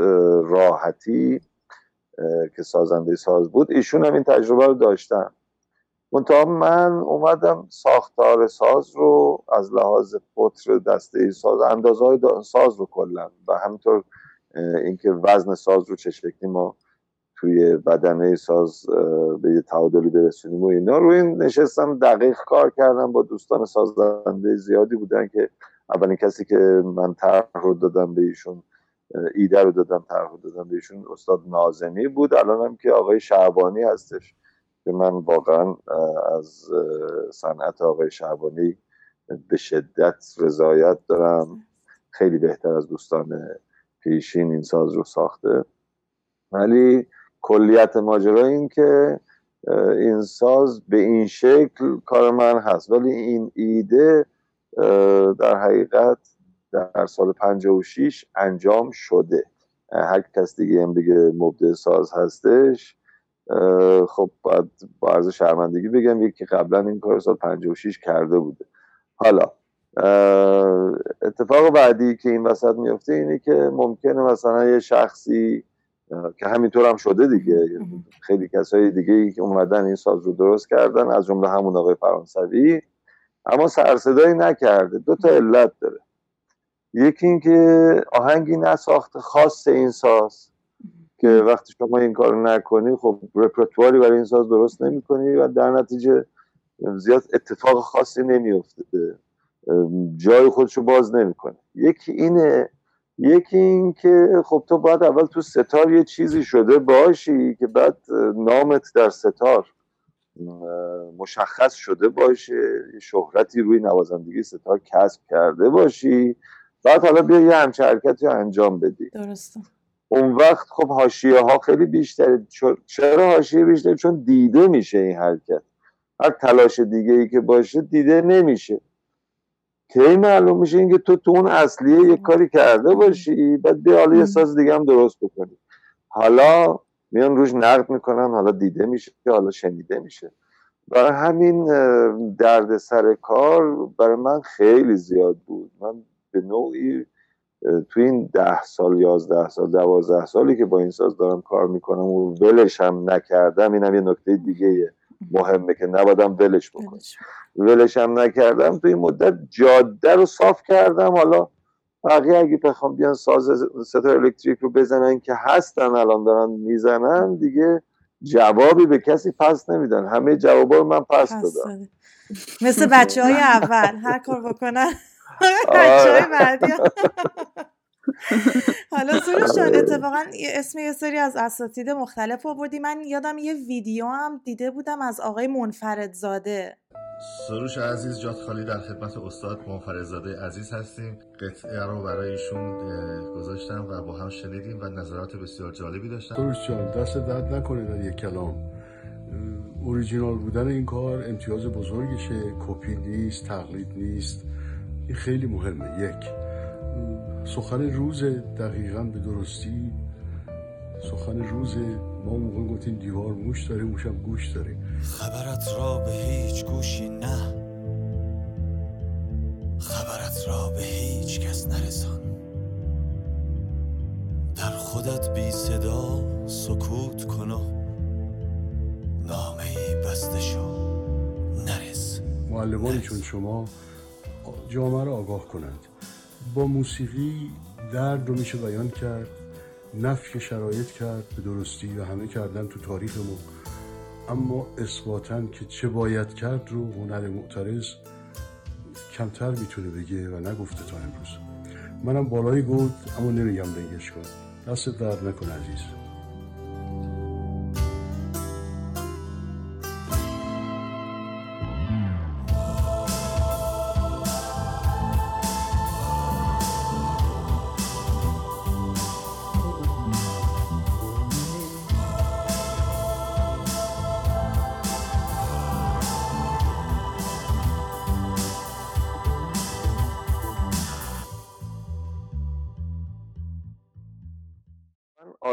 Speaker 4: راحتی که سازنده ساز بود ایشون هم این تجربه رو داشتن. منتها من اومدم ساختار ساز رو از لحاظ قطر دسته ساز اندازه های ساز رو کلا و همینطور اینکه وزن ساز رو چه ما توی بدنه ساز به یه تعادلی برسونیم و اینا. روی این نشستم دقیق کار کردم با دوستان سازنده زیادی بودن که اولین کسی که من طرح رو دادم به ایشون ایده رو دادم طرح رو دادم به ایشون استاد نازمی بود. الان هم که آقای شعبانی هستش که من واقعا از صنعت آقای شعبانی به شدت رضایت دارم. خیلی بهتر از دوستان پیشین این ساز رو ساخته. ولی کلیت ماجرا این که این ساز به این شکل کار من هست. ولی این ایده در حقیقت در سال 56 انجام شده. هر کس دیگه هم دیگه مبدع ساز هستش. خب باید با عرض شرمندگی بگم یکی قبلا این کار سال 56 کرده بوده. حالا اتفاق بعدی که این وسط میفته اینه که ممکنه مثلا یه شخصی که همینطور هم شده دیگه. خیلی کسای دیگه ای که اومدن این ساز رو درست کردن از جمله همون آقای فرانسوی. اما سرصدایی نکرده. دو تا علت داره. یکی اینکه آهنگی نساخته خاص این ساز که وقتی شما این کار نکنی خب رپرتواری برای این ساز درست نمی‌کنی و در نتیجه زیاد اتفاق خاصی نمیفته جای خودشو باز نمی‌کنه. یکی اینه یکی این که خب تو باید اول تو ستار یه چیزی شده باشی که بعد نامت در ستار مشخص شده باشه شهرتی روی نوازندگی ستار کسب کرده باشی. بعد حالا بیا یه همچه حرکتی انجام بدی.
Speaker 2: درسته.
Speaker 4: اون وقت خب حاشیه ها خیلی بیشتره. چرا حاشیه بیشتره؟ چون دیده میشه این حرکت. هر تلاش دیگه ای که باشه دیده نمیشه. کی معلوم میشه اینکه تو تو اون اصلیه یه کاری کرده باشی بعد بیا حالا یه ساز دیگه هم درست بکنی. حالا میان روش نقد می‌کنن حالا دیده میشه حالا شنیده میشه. برای همین درد سر کار برای من خیلی زیاد بود. من به نوعی تو این ده سال یازده سال دوازده سالی که با این ساز دارم کار می‌کنم و ولش هم نکردم اینم یه نکته دیگه مهمه که نبادم ولش بکنم ولش هم نکردم تو این مدت جاده رو صاف کردم. حالا بقیه اگه بخوام بیان ساز ستار الکتریک رو بزنن که هستن الان دارن می‌زنن دیگه جوابی به کسی پس نمیدن. همه جوابا رو من پس دادم.
Speaker 2: مثل بچه های اول هر کار بکنن. بچه های بعدی. حالا سروش
Speaker 4: آره.
Speaker 2: اتفاقا اسم یه سری از اساتید مختلف آوردی. من یادم یه ویدیو هم دیده بودم از آقای منفردزاده.
Speaker 5: سروش عزیز جات خالی در خدمت استاد منفردزاده عزیز هستیم. قطعه رو برای ایشون گذاشتم و با هم شنیدیم و نظرات بسیار جالبی داشتم
Speaker 6: سروش جان دست درد نکنه در یک کلام. اوریجینال بودن این کار امتیاز بزرگشه. کپی نیست تقلید نیست. این خیلی مهمه. یک سخن روز دقیقا به درستی. سخن روز ما موقع گفتیم دیوار موش داره موشم گوش داره.
Speaker 3: خبرت را به هیچ گوشی نه. خبرت را به هیچ کس نرسان. در خودت بی صدا سکوت کن و نامه ای بسته شو نرس.
Speaker 6: معلمانی چون شما جامعه را آگاه کنند. با موسیقی درد رو میشه بیان کرد نفی شرایط کرد به درستی و همه کردن تو تاریخمون. اما اثباتا که چه باید کرد رو هنر معترض کمتر می‌تونه بگه و نگفته تا امروز. منم بالای گفت اما نمیگم بگش کن دست درد نکن عزیز.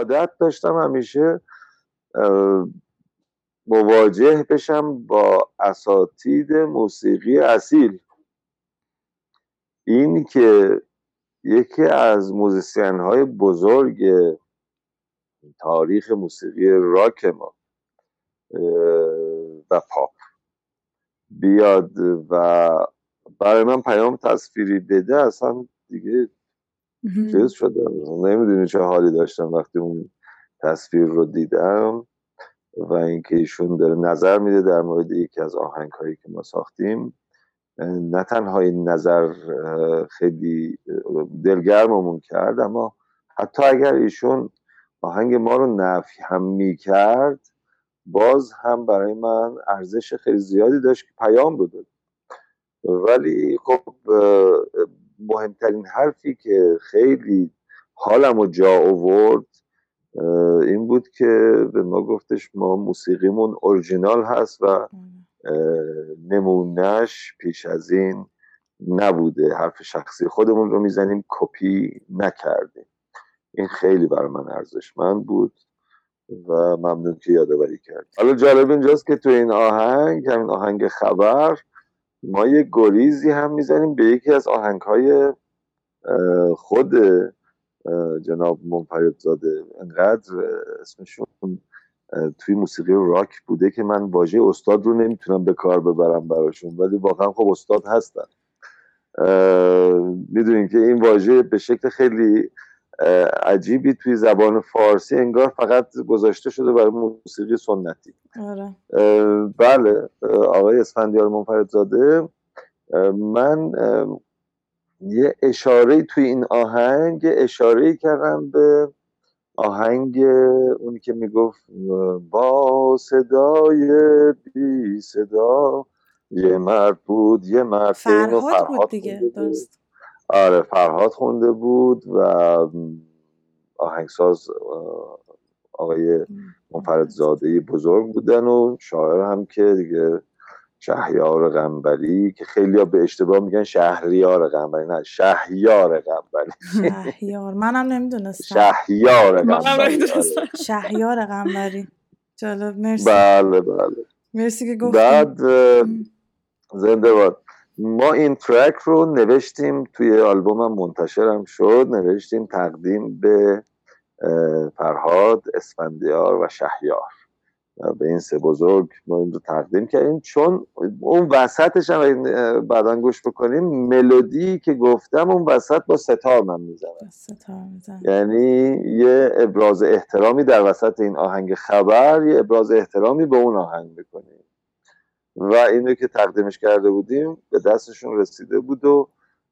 Speaker 4: عادت داشتم همیشه مواجه بشم با اساتید موسیقی اصیل. این که یکی از موزیسین های بزرگ تاریخ موسیقی راک ما و پاپ بیاد و برای من پیام تصویری بده اصلا دیگه چیز شده نمی‌دونی چه حالی داشتم وقتی اون تصویر رو دیدم و اینکه ایشون داره نظر میده در مورد یکی از آهنگ هایی که ما ساختیم. نه تنها این نظر خیلی دلگرممون کرد اما حتی اگر ایشون آهنگ ما رو نفی هم می‌کرد باز هم برای من ارزش خیلی زیادی داشت که پیام رو ولی خب مهمترین حرفی که خیلی حالم و جا آورد این بود که به ما گفتش ما موسیقیمون اورجینال هست و نمونهش پیش از این نبوده. حرف شخصی خودمون رو می‌زنیم کپی نکردیم. این خیلی برای من ارزشمند بود و ممنون که یادآوری کرد حالا جالب اینجاست که تو این آهنگ همین آهنگ خبر ما یه گریزی هم می‌زنیم به یکی از آهنگ های خود جناب منفرد زاده انقدر اسمشون توی موسیقی راک بوده که من واژه استاد رو نمی‌تونم به کار ببرم براشون ولی واقعا خب استاد هستن. می‌دونین که این واژه به شکل خیلی عجیبی توی زبان فارسی انگار فقط گذاشته شده برای موسیقی سنتی.
Speaker 2: آره.
Speaker 4: بله آقای اسفندیار منفردزاده من یه اشاره توی این آهنگ اشاره کردم به آهنگ اونی که می‌گفت با صدای بی صدا یه مرد بود یه مرد
Speaker 2: فرهاد بود دیگه درست.
Speaker 4: آره فرهاد خونده بود و آهنگساز آقای منفرد زاده بزرگ بودن و شاعر هم که دیگه شهیار غنبری که خیلی به اشتباه میگن شهریار غنبری نه شهیار غنبری
Speaker 2: شهیار. منم نمی‌دونستم.
Speaker 4: شهیار غنبری
Speaker 2: شهیار غنبری جالب مرسی.
Speaker 4: بله بله.
Speaker 2: مرسی که گفتیم
Speaker 4: بعد زنده باد. ما این ترک رو نوشتیم توی آلبومم منتشرم شد. نوشتیم تقدیم به فرهاد اسفندیار و شهیار. به این سه بزرگ ما این رو تقدیم کردیم. چون اون وسطش هم بعدا گوش بکنیم ملودی که گفتم اون وسط با ستار من می‌زنم یعنی یه ابراز احترامی در وسط این آهنگ خبر یه ابراز احترامی به اون آهنگ می‌کنیم. و اینو که تقدیمش کرده بودیم به دستشون رسیده بود و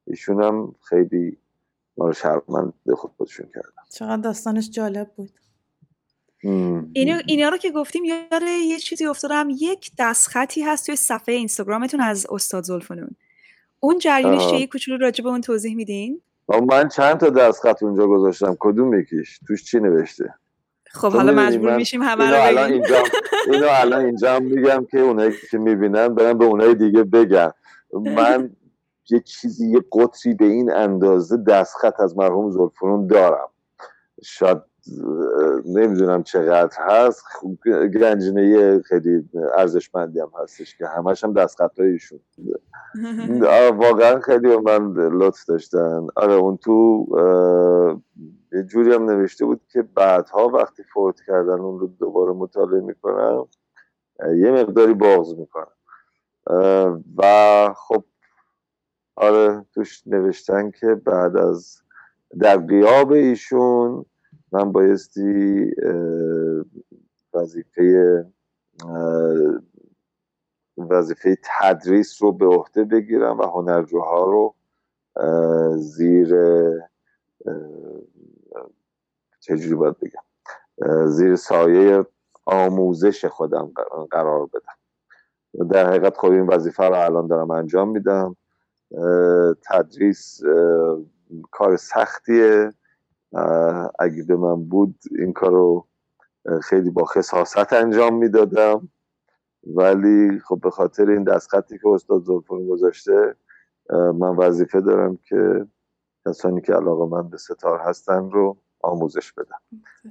Speaker 4: ایشون هم خیلی ما رو شرمند خودشون کردن
Speaker 2: چقدر داستانش جالب بود.
Speaker 1: اینو اینا رو که گفتیم یاد یه چیزی افتادم یک دستخطی هست توی صفحه اینستاگرامتون از استاد زلفنون اون جریانش چه کوچولو راجع به اون توضیح میدین؟
Speaker 4: من چند تا دستخط اونجا گذاشتم. کدوم یکیش؟ توش چی نوشته؟
Speaker 1: خب حالا مجبور میشیم همه رو
Speaker 4: الان اینجا اینو الان اینجا میگم که اونایی که می‌بینن برن به اونای دیگه بگم من یه چیزی یه قطری به این اندازه دستخط از مرحوم زلفرون دارم. شاید نمی‌دونم چقدر هست. گنجینه خیلی ارزشمندی هم هستش که همش هم دستخط ایشون. واقعا خیلی من لطف داشتن. آره اون تو یه جوری هم نوشته بود که بعدها وقتی فوت کردن اون رو دوباره مطالعه می‌کنم یه مقداری باغز می‌کنم. و خب آره توش نوشتن که بعد از در قیاب ایشون من بایستی وظیفه وظیفه تدریس رو به عهده بگیرم و هنرجوها رو زیر چجوری باید بگم زیر سایه آموزش خودم قرار بدم. در حقیقت خب این وظیفه رو الان دارم انجام میدم. تدریس کار سختیه. اگه به من بود این کار رو خیلی با خصاصت انجام می‌دادم. ولی خب به خاطر این دستخطی که استاد زلفون گذاشته من وظیفه دارم که کسانی که علاقه من به ستار هستن رو آموزش بدم.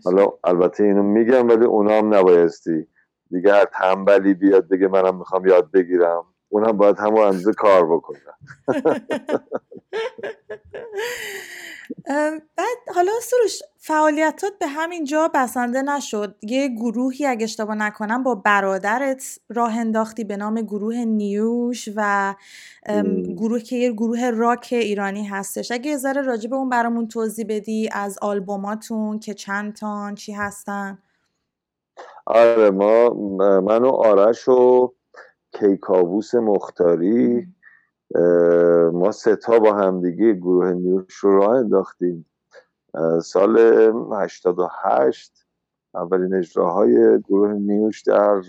Speaker 4: حالا البته اینو میگم ولی اونا هم نبایستی. دیگه هر تنبلی بیاد بگه منم می‌خوام یاد بگیرم اونم باید همون اندازه کار بکنن
Speaker 2: بعد حالا سروش فعالیتات به همین جا بسنده نشد. یه گروهی اگه اشتباه نکنم با برادرت راه انداختی به نام گروه نیوش و گروه که یه گروه راک ایرانی هستش. اگه یه ذره راجع به اون برامون توضیح بدی از آلبوماتون که چند تان چی هستن؟
Speaker 4: آره ما من و آرش و کیکاووس مختاری ما ستا با همدیگه گروه نیوش رو راه انداختیم. سال 88 اولین اجراهای گروه نیوش در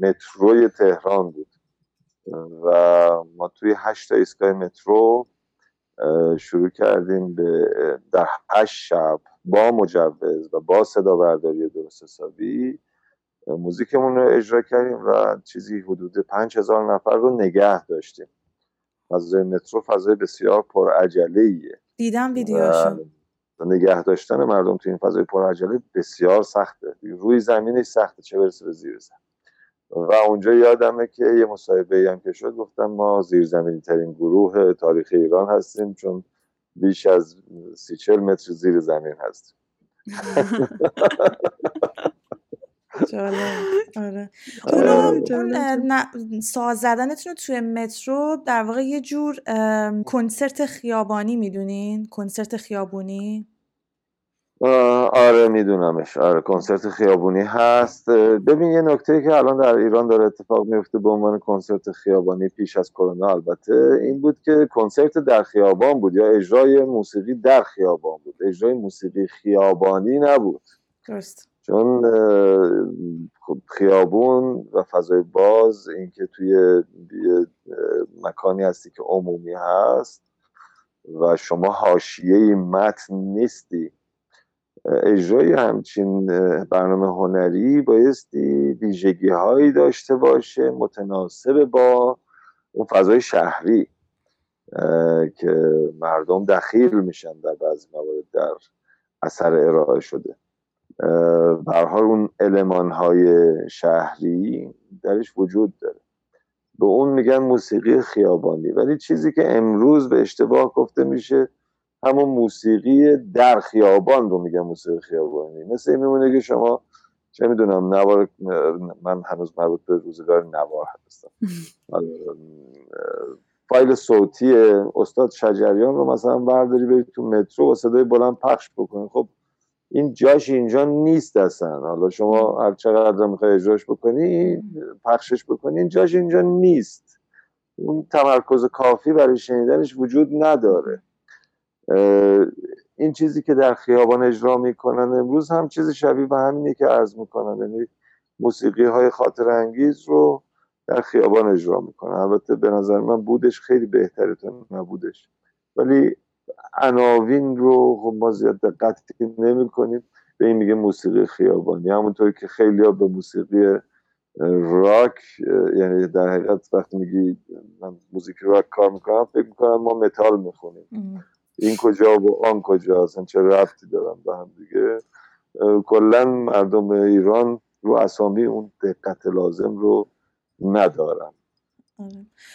Speaker 4: متروی تهران بود. و ما توی هشت ایستگاه مترو شروع کردیم به در هشت شب با مجوز و با صدا برداری درست حسابی موزیکمون رو اجرا کردیم و چیزی حدود پنج هزار نفر رو نگه داشتیم. فضای مترو فضای بسیار پرعجله ایه
Speaker 2: دیدم ویدیوشو
Speaker 4: نگه داشتن مردم تو این فضای پرعجله بسیار سخته. روی زمینش سخته چه برسه به زیر زمین. و اونجا یادمه که یه مصاحبه هم که شد گفتم ما زیرزمینی ترین گروه تاریخ ایران هستیم چون بیش از سی چل متر زیر زمین هستیم.
Speaker 2: آره. اون ساز زدنتون توی مترو در واقع یه جور کنسرت خیابانی می‌دونین؟ کنسرت خیابونی؟
Speaker 4: آره میدونمش. آره کنسرت خیابونی هست. ببین یه نکته که الان در ایران داره اتفاق میفته به عنوان کنسرت خیابانی پیش از کرونا البته این بود که کنسرت در خیابان بود یا اجرای موسیقی در خیابان بود. اجرای موسیقی خیابانی نبود.
Speaker 2: درست.
Speaker 4: چون خب خیابون و فضای باز اینکه توی مکانی هستی که عمومی هست و شما حاشیه متن نیستی اجرای همچین برنامه هنری بایستی ویژگی هایی داشته باشه متناسب با اون فضای شهری که مردم دخیل میشن در بعضی موارد در اثر ارائه شده. برحال اون علمان های شهری درش وجود داره. به اون میگن موسیقی خیابانی ولی چیزی که امروز به اشتباه گفته میشه همون موسیقی در خیابان رو میگن موسیقی خیابانی. مثل این میمونه که شما چه می‌دونم نوار من هنوز مربوط به روزگار نوار هستم. فایل صوتی استاد شجریان رو مثلا برداری برید تو مترو و صدای بلند پخش بکنید خب این جاش اینجا نیست اصلا. حالا شما هر چقدر می‌خوای اجراش بکنی پخشش بکنی این جاش اینجا نیست. اون تمرکز کافی برای شنیدنش وجود نداره. این چیزی که در خیابان اجرا می‌کنن امروز هم چیزی شبیه به همینه که عرض می‌کنن یعنی موسیقی های خاطر انگیز رو در خیابان اجرا می‌کنن. البته به نظر من بودش خیلی بهتره تا نبودش. ولی عناوین رو خب ما زیاد دقت نمی کنیم. به این میگه موسیقی خیابانی همونطور که خیلی ها به موسیقی راک یعنی در حقیقت وقتی میگی من موسیقی راک کار می‌کنم فکر می‌کنم ما متال می‌خونیم. این کجا و آن کجا اصلا چه ربطی دارم به هم دیگه؟ کلا مردم ایران رو اسامی اون دقت لازم رو ندارن.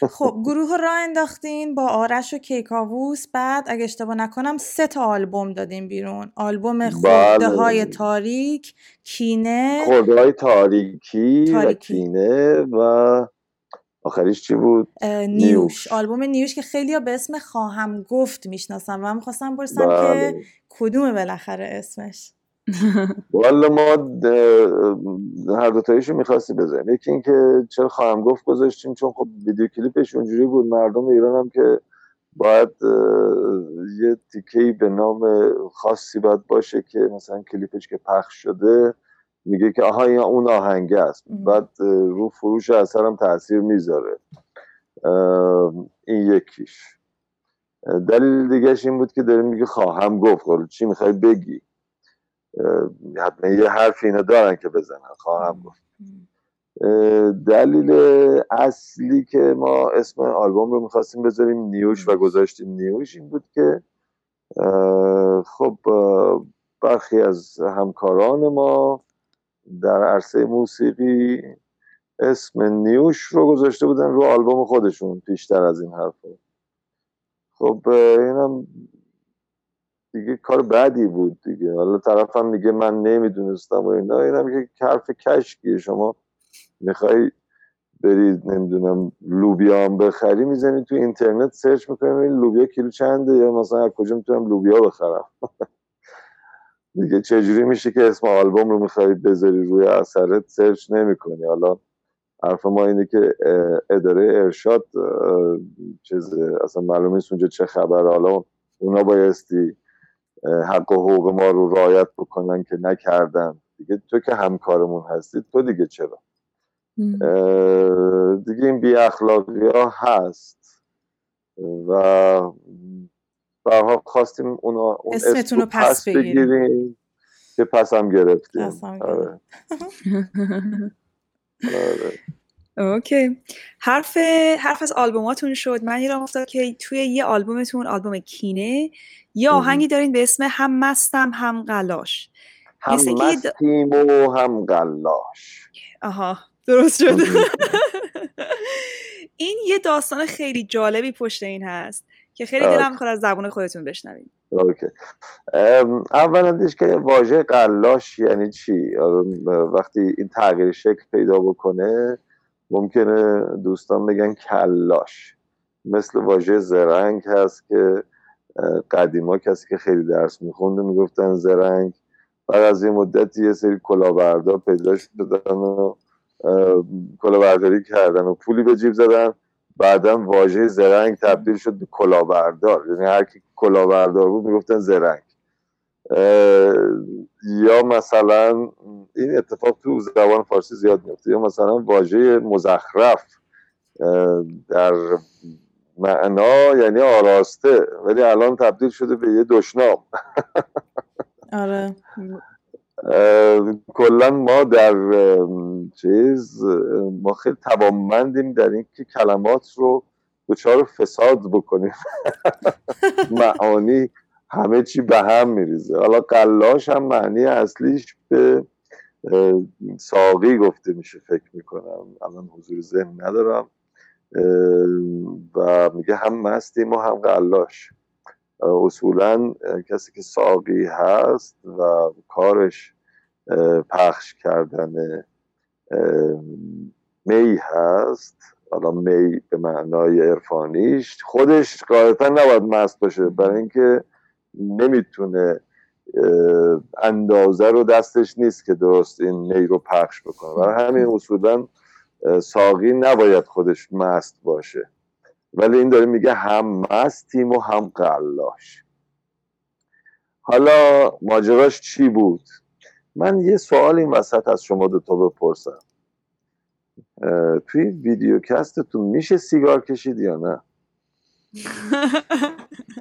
Speaker 2: خب گروه را انداختین با آرش و کیکاووس. بعد اگه اشتباه نکنم سه تا آلبوم دادیم بیرون. آلبوم بله. خورده های تاریک کینه.
Speaker 4: خورده های تاریکی, و کینه و آخریش چی بود؟
Speaker 2: نیوش.
Speaker 4: نیوش.
Speaker 2: آلبوم نیوش که خیلی به اسم خواهم گفت می‌شناسم و من می‌خواستم برسم که
Speaker 4: بله
Speaker 2: کدومه بالاخره اسمش.
Speaker 4: والا ما هر دوتاییشو می‌خواستی بذاریم یکی اینکه چرا خواهم گفت گذاشتیم چون خب ویدیو کلیپش اونجوری بود. مردم ایران هم که باید یه تیکهی به نام خاصی باید باشه که مثلا کلیپش که پخش شده میگه که آها این اون آهنگه است. بعد رو فروش اثر هم تاثیر می‌ذاره این یکیش. دلیل دیگهش این بود که داره میگه خواهم گفت. خب چی می‌خوای بگی؟ حتما یه حرفی اینا دارن که بزنن خواهم گفت. دلیل اصلی که ما اسم آلبوم رو می‌خواستیم بذاریم نیوش و گذاشتیم نیوش این بود که خب برخی از همکاران ما در عرصه موسیقی اسم نیوش رو گذاشته بودن رو آلبوم خودشون پیشتر از این حرفا. خب اینم دیگه کار بدی بود دیگه. حالا طرفم میگه من نمی‌دونستم و اینا. اینم که حرف کشکیه. شما می‌خوای برید نمی‌دونم لوبیا هم بخری می‌زنی تو اینترنت سرچ می‌کنی لوبیا کیلو چنده یا مثلا از کجا می‌تونم لوبیا بخرم. دیگه چجوری میشه که اسم آلبوم رو می‌خوای بذاری روی اثرت؟ سرچ نمی‌کنی. حالا حرف ما اینه که اداره ارشاد چیز اصلا معلومه نیست اونجا چه خبره. حالا اونا بایستی حق و حقوق ما رو رعایت بکنن که نکردن دیگه تو که همکارمون هستی تو دیگه چرا دیگه این بی اخلاقی ها هست و برها خواستیم اونا اون اسم
Speaker 2: اسمتون
Speaker 4: رو
Speaker 2: پس
Speaker 4: پس
Speaker 2: بگیریم.
Speaker 4: بگیریم که پس هم گرفتیم آره. آره.
Speaker 1: OK. حرف حرف از آلبوماتون شد. من یادم افتاد که توی یه آلبومتون آلبوم کینه یه
Speaker 4: مهم.
Speaker 1: آهنگی دارین به اسم هم مستم هم قلاش.
Speaker 4: هم
Speaker 1: یه د-
Speaker 4: مستیم و هم قلاش.
Speaker 1: آها درست شد. این یه داستان خیلی جالبی پشت این هست که خیلی. دلم می‌خواد از زبون خودتون بشنویم.
Speaker 4: OK. اولندش که واژه قلاش یعنی چی؟ وقتی این تغییر شکل پیدا بکنه ممکنه دوستان بگن کلاش. مثل واژه زرنگ هست که قدیما کسی که خیلی درس میخونده می‌گفتن زرنگ. بعد از یه مدتی یه سری کلاهبردار پیدا شدن و اه، کلاهبرداری کردن و پولی به جیب زدن. بعدا واژه زرنگ تبدیل شد به کلاهبردار یعنی هر کی کلاهبردار بود می‌گفتن زرنگ. یا مثلا این اتفاق تو زبان فارسی زیاد میفته یا مثلا واژه مزخرف در معنا یعنی آراسته ولی الان تبدیل شده به یه دشنام.
Speaker 2: آره.
Speaker 4: کلا ما در چیز ما خیلی توانمندیم در اینکه کلمات رو دچار فساد بکنیم. معانی همه چی به هم میریزه. حالا قلاش هم معنی اصلیش به ساقی گفته میشه فکر می‌کنم. الان حضور ذهن ندارم. و میگه هم مستیم و هم قلاش. اصولا کسی که ساقی هست و کارش پخش کردن می هست. حالا می به معنای عرفانیش. خودش قاعدتا نباید مست باشه. برای اینکه نمی‌تونه اندازه رو دستش نیست که درست این می رو پخش بکنه. برای همین اصولا ساقی نباید خودش مست باشه. ولی این داره میگه هم مستیم و هم قلاش. حالا ماجراش چی بود؟ من یه سوال این وسط از شما دوتا بپرسم. اه، توی videocast تون میشه سیگار کشید یا نه؟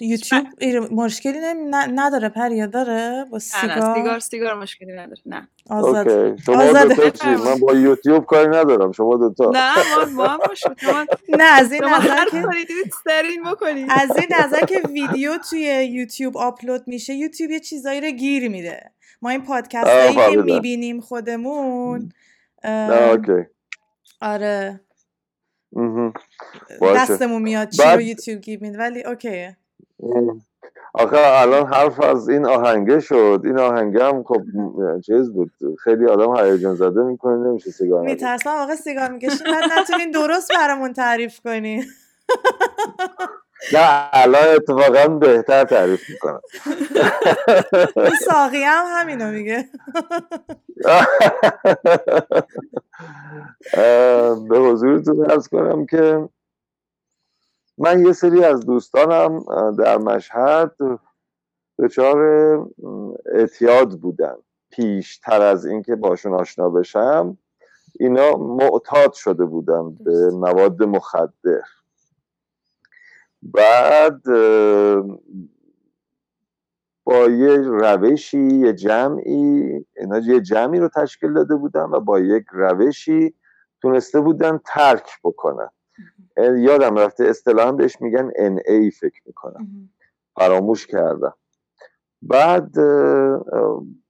Speaker 2: یوتیوب ایر- مشکلی نمی- ن- نداره پریا داره با
Speaker 1: نه
Speaker 2: سیگار
Speaker 1: نه سیگار سیگار مشکلی نداره نه
Speaker 2: آزاد
Speaker 4: OK شما من با یوتیوب کاری ندارم شما دوتا
Speaker 1: نه ما ما
Speaker 2: نه از این نظر که
Speaker 1: بکنین
Speaker 2: از این نظر که ویدیو توی یوتیوب آپلود میشه یوتیوب یه چیزایی رو گیر میده ما این پادکست هایی که. می‌بینیم خودمون
Speaker 4: نه اوکی
Speaker 2: آره. دستمون میاد چی رو یوتیوب میده ولی اوکیه.
Speaker 4: آخه الان حرف از این آهنگه شد. این آهنگه هم خب چیز بود. خیلی آدم هیجان زده می‌کنه نمیشه سیگار
Speaker 2: میترسم آقا سیگار می‌کشین بعد نتونین درست برامون تعریف کنی.
Speaker 4: نه الان اتفاقا بهتر تعریف می‌کنم.
Speaker 2: ساقی هم همینو میگه.
Speaker 4: به حضورتون ارز کنم که من یه سری از دوستانم در مشهد دچار اعتیاد بودن. پیشتر از اینکه باشون آشنا بشم اینا معتاد شده بودن به مواد مخدر. بعد با یه روشی یه جمعی اینا یه جمعی رو تشکیل داده بودن و با یک روشی تونسته بودن ترک بکنن. یادم رفته اصطلاحا بهش میگن ای فکر می‌کنم. فراموش کردم. بعد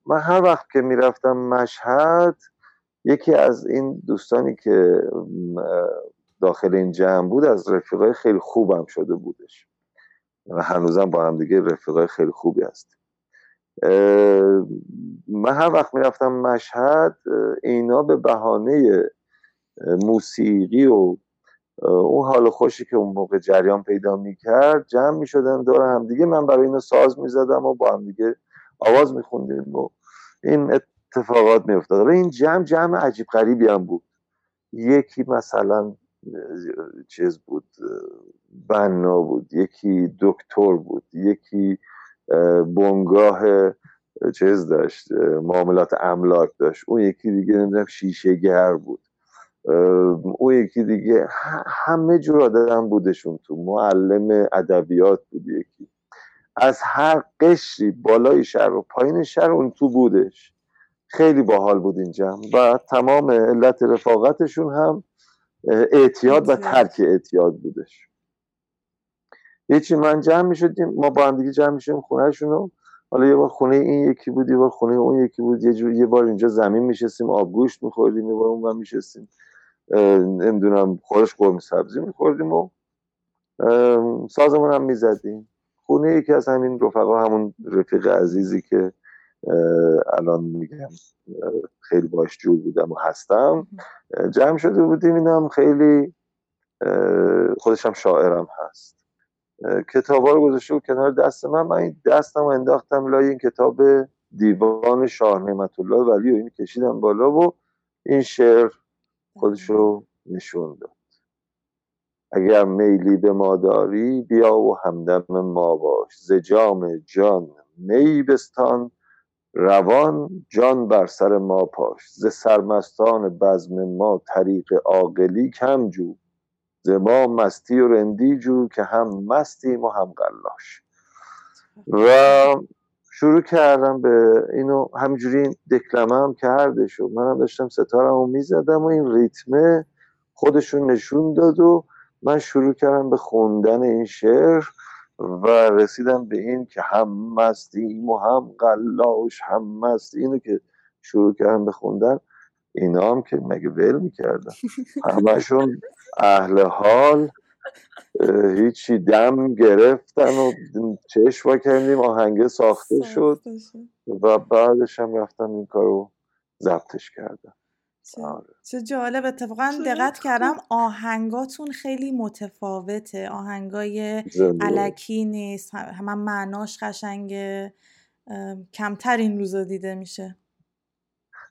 Speaker 4: من هر وقت که می‌رفتم مشهد یکی از این دوستانی که داخل این جمع بود از رفیقای خیلی خوبم شده بودش. و هنوزم با هم دیگه رفیقای خیلی خوبی هست من هر وقت می‌رفتم مشهد اینا به بهانه موسیقی و اون حال خوشی که اون موقع جریان پیدا می‌کرد جمع می‌شدن دور هم دیگه. من برای اینو ساز می‌زدم و با هم دیگه آواز میخوندیم و این اتفاقات میافتاد. این جمع جمع عجیب غریبی هم بود. یکی مثلا چیز بود بنا بود یکی دکتر بود یکی بنگاه چیز داشت معاملات املاک داشت. اون یکی دیگه نمی‌دونم شیشه گر بود. اون یکی دیگه همه جور آدم بودشون تو معلم ادبیات بود یکی. از هر قشری بالای شهر و پایین شهر اون تو بودش. خیلی باحال بود اینجا. و تمام علت رفاقتشون هم اعتیاد و ترک اعتیاد بودش. یه چی من جمع می‌شدیم ما با هم دیگه جمع می‌شدیم خونهشون رو. حالا یه بار خونه این یکی بود یه بار خونه اون یکی بود. یه, جور یه بار اینجا زمین میشستیم آبگوشت میخوردیم یه بار اون میشستیم. نمی‌دونم خورش قرم سبزی میخوردیم و سازمون هم می‌زدیم. خونه یکی از همین رفقا همون رفیق عزیزی که الان میگم خیلی باش جور بودم و هستم. جمع شده بودیم اینم خیلی خودشم شاعرم هست. کتاب رو گذاشته بود کنار دست من. من این دستم رو انداختم لای این کتاب دیوان شاه نعمت الله ولی و این کشیدم بالا و این شعر خودش رو نشون داد. اگر میلی به ما داری بیا و همدم ما باش. ز جام جان می بستان روان جان بر سر ما پاش ز سرمستان بزم ما طریق عاقلی کم جو ز ما مستی و رندی جو که هم مستیم و هم قلاش. و شروع کردم به اینو همجوری دکلمه هم کردش و منم داشتم ستارم رو می‌زدم و این ریتمه خودشون نشون داد و من شروع کردم به خوندن این شعر. و رسیدم به این که هم مستیم و هم قلاش هم مست اینو که شروع کردم به خوندن اینا هم که مگه ول می‌کردن. همشون اهل حال هیچی دم گرفتن و چشم کردیم آهنگه ساخته شد. و بعدش هم رفتم این کارو ضبطش کردم.
Speaker 2: آره. چه جالب. اتفاقا دقت کردم آهنگاتون خیلی متفاوته. آهنگای علکی نیست. همه معناش قشنگه. کمتر این روزا دیده میشه.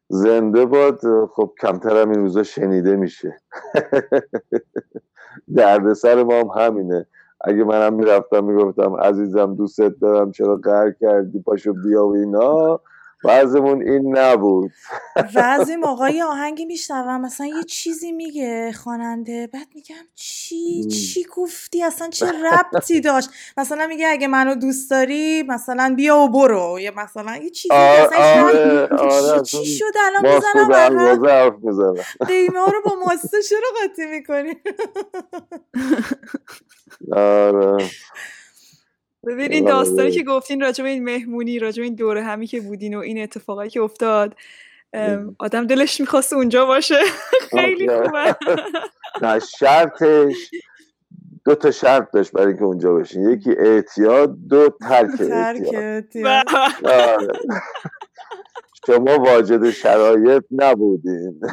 Speaker 4: زنده باد. خب کمتر هم این روزا شنیده میشه. دردسر ما هم همینه. اگه منم می‌رفتم می‌گفتم عزیزم دوستت دارم چرا قهر کردی؟ پاشو بیا و اینا. بعضمون این نبود.
Speaker 2: موقع یه آهنگی میشنوم. مثلا یه چیزی میگه خواننده. بعد میگم چی؟ چی گفتی؟ اصلا چه ربطی داشت؟ مثلا میگه اگه منو دوست داری مثلا بیا و برو. یا مثلا یه چیزی
Speaker 4: آره آره
Speaker 2: چی شد؟ الان
Speaker 4: می‌زنم حرف می‌زنم
Speaker 2: قیمه رو با ماسته چرا قاطی می‌کنی؟
Speaker 4: آره.
Speaker 1: ببینین داستانی که گفتین راجع به این مهمونی راجع به این دوره همی که بودین و این اتفاقایی که افتاد آدم دلش می‌خواست اونجا باشه. خیلی خوبه.
Speaker 4: نه شرطش دو تا شرط داشت برای اینکه اونجا باشین یکی اعتیاد دو ترک اعتیاد. آره. شما واجد شرایط نبودین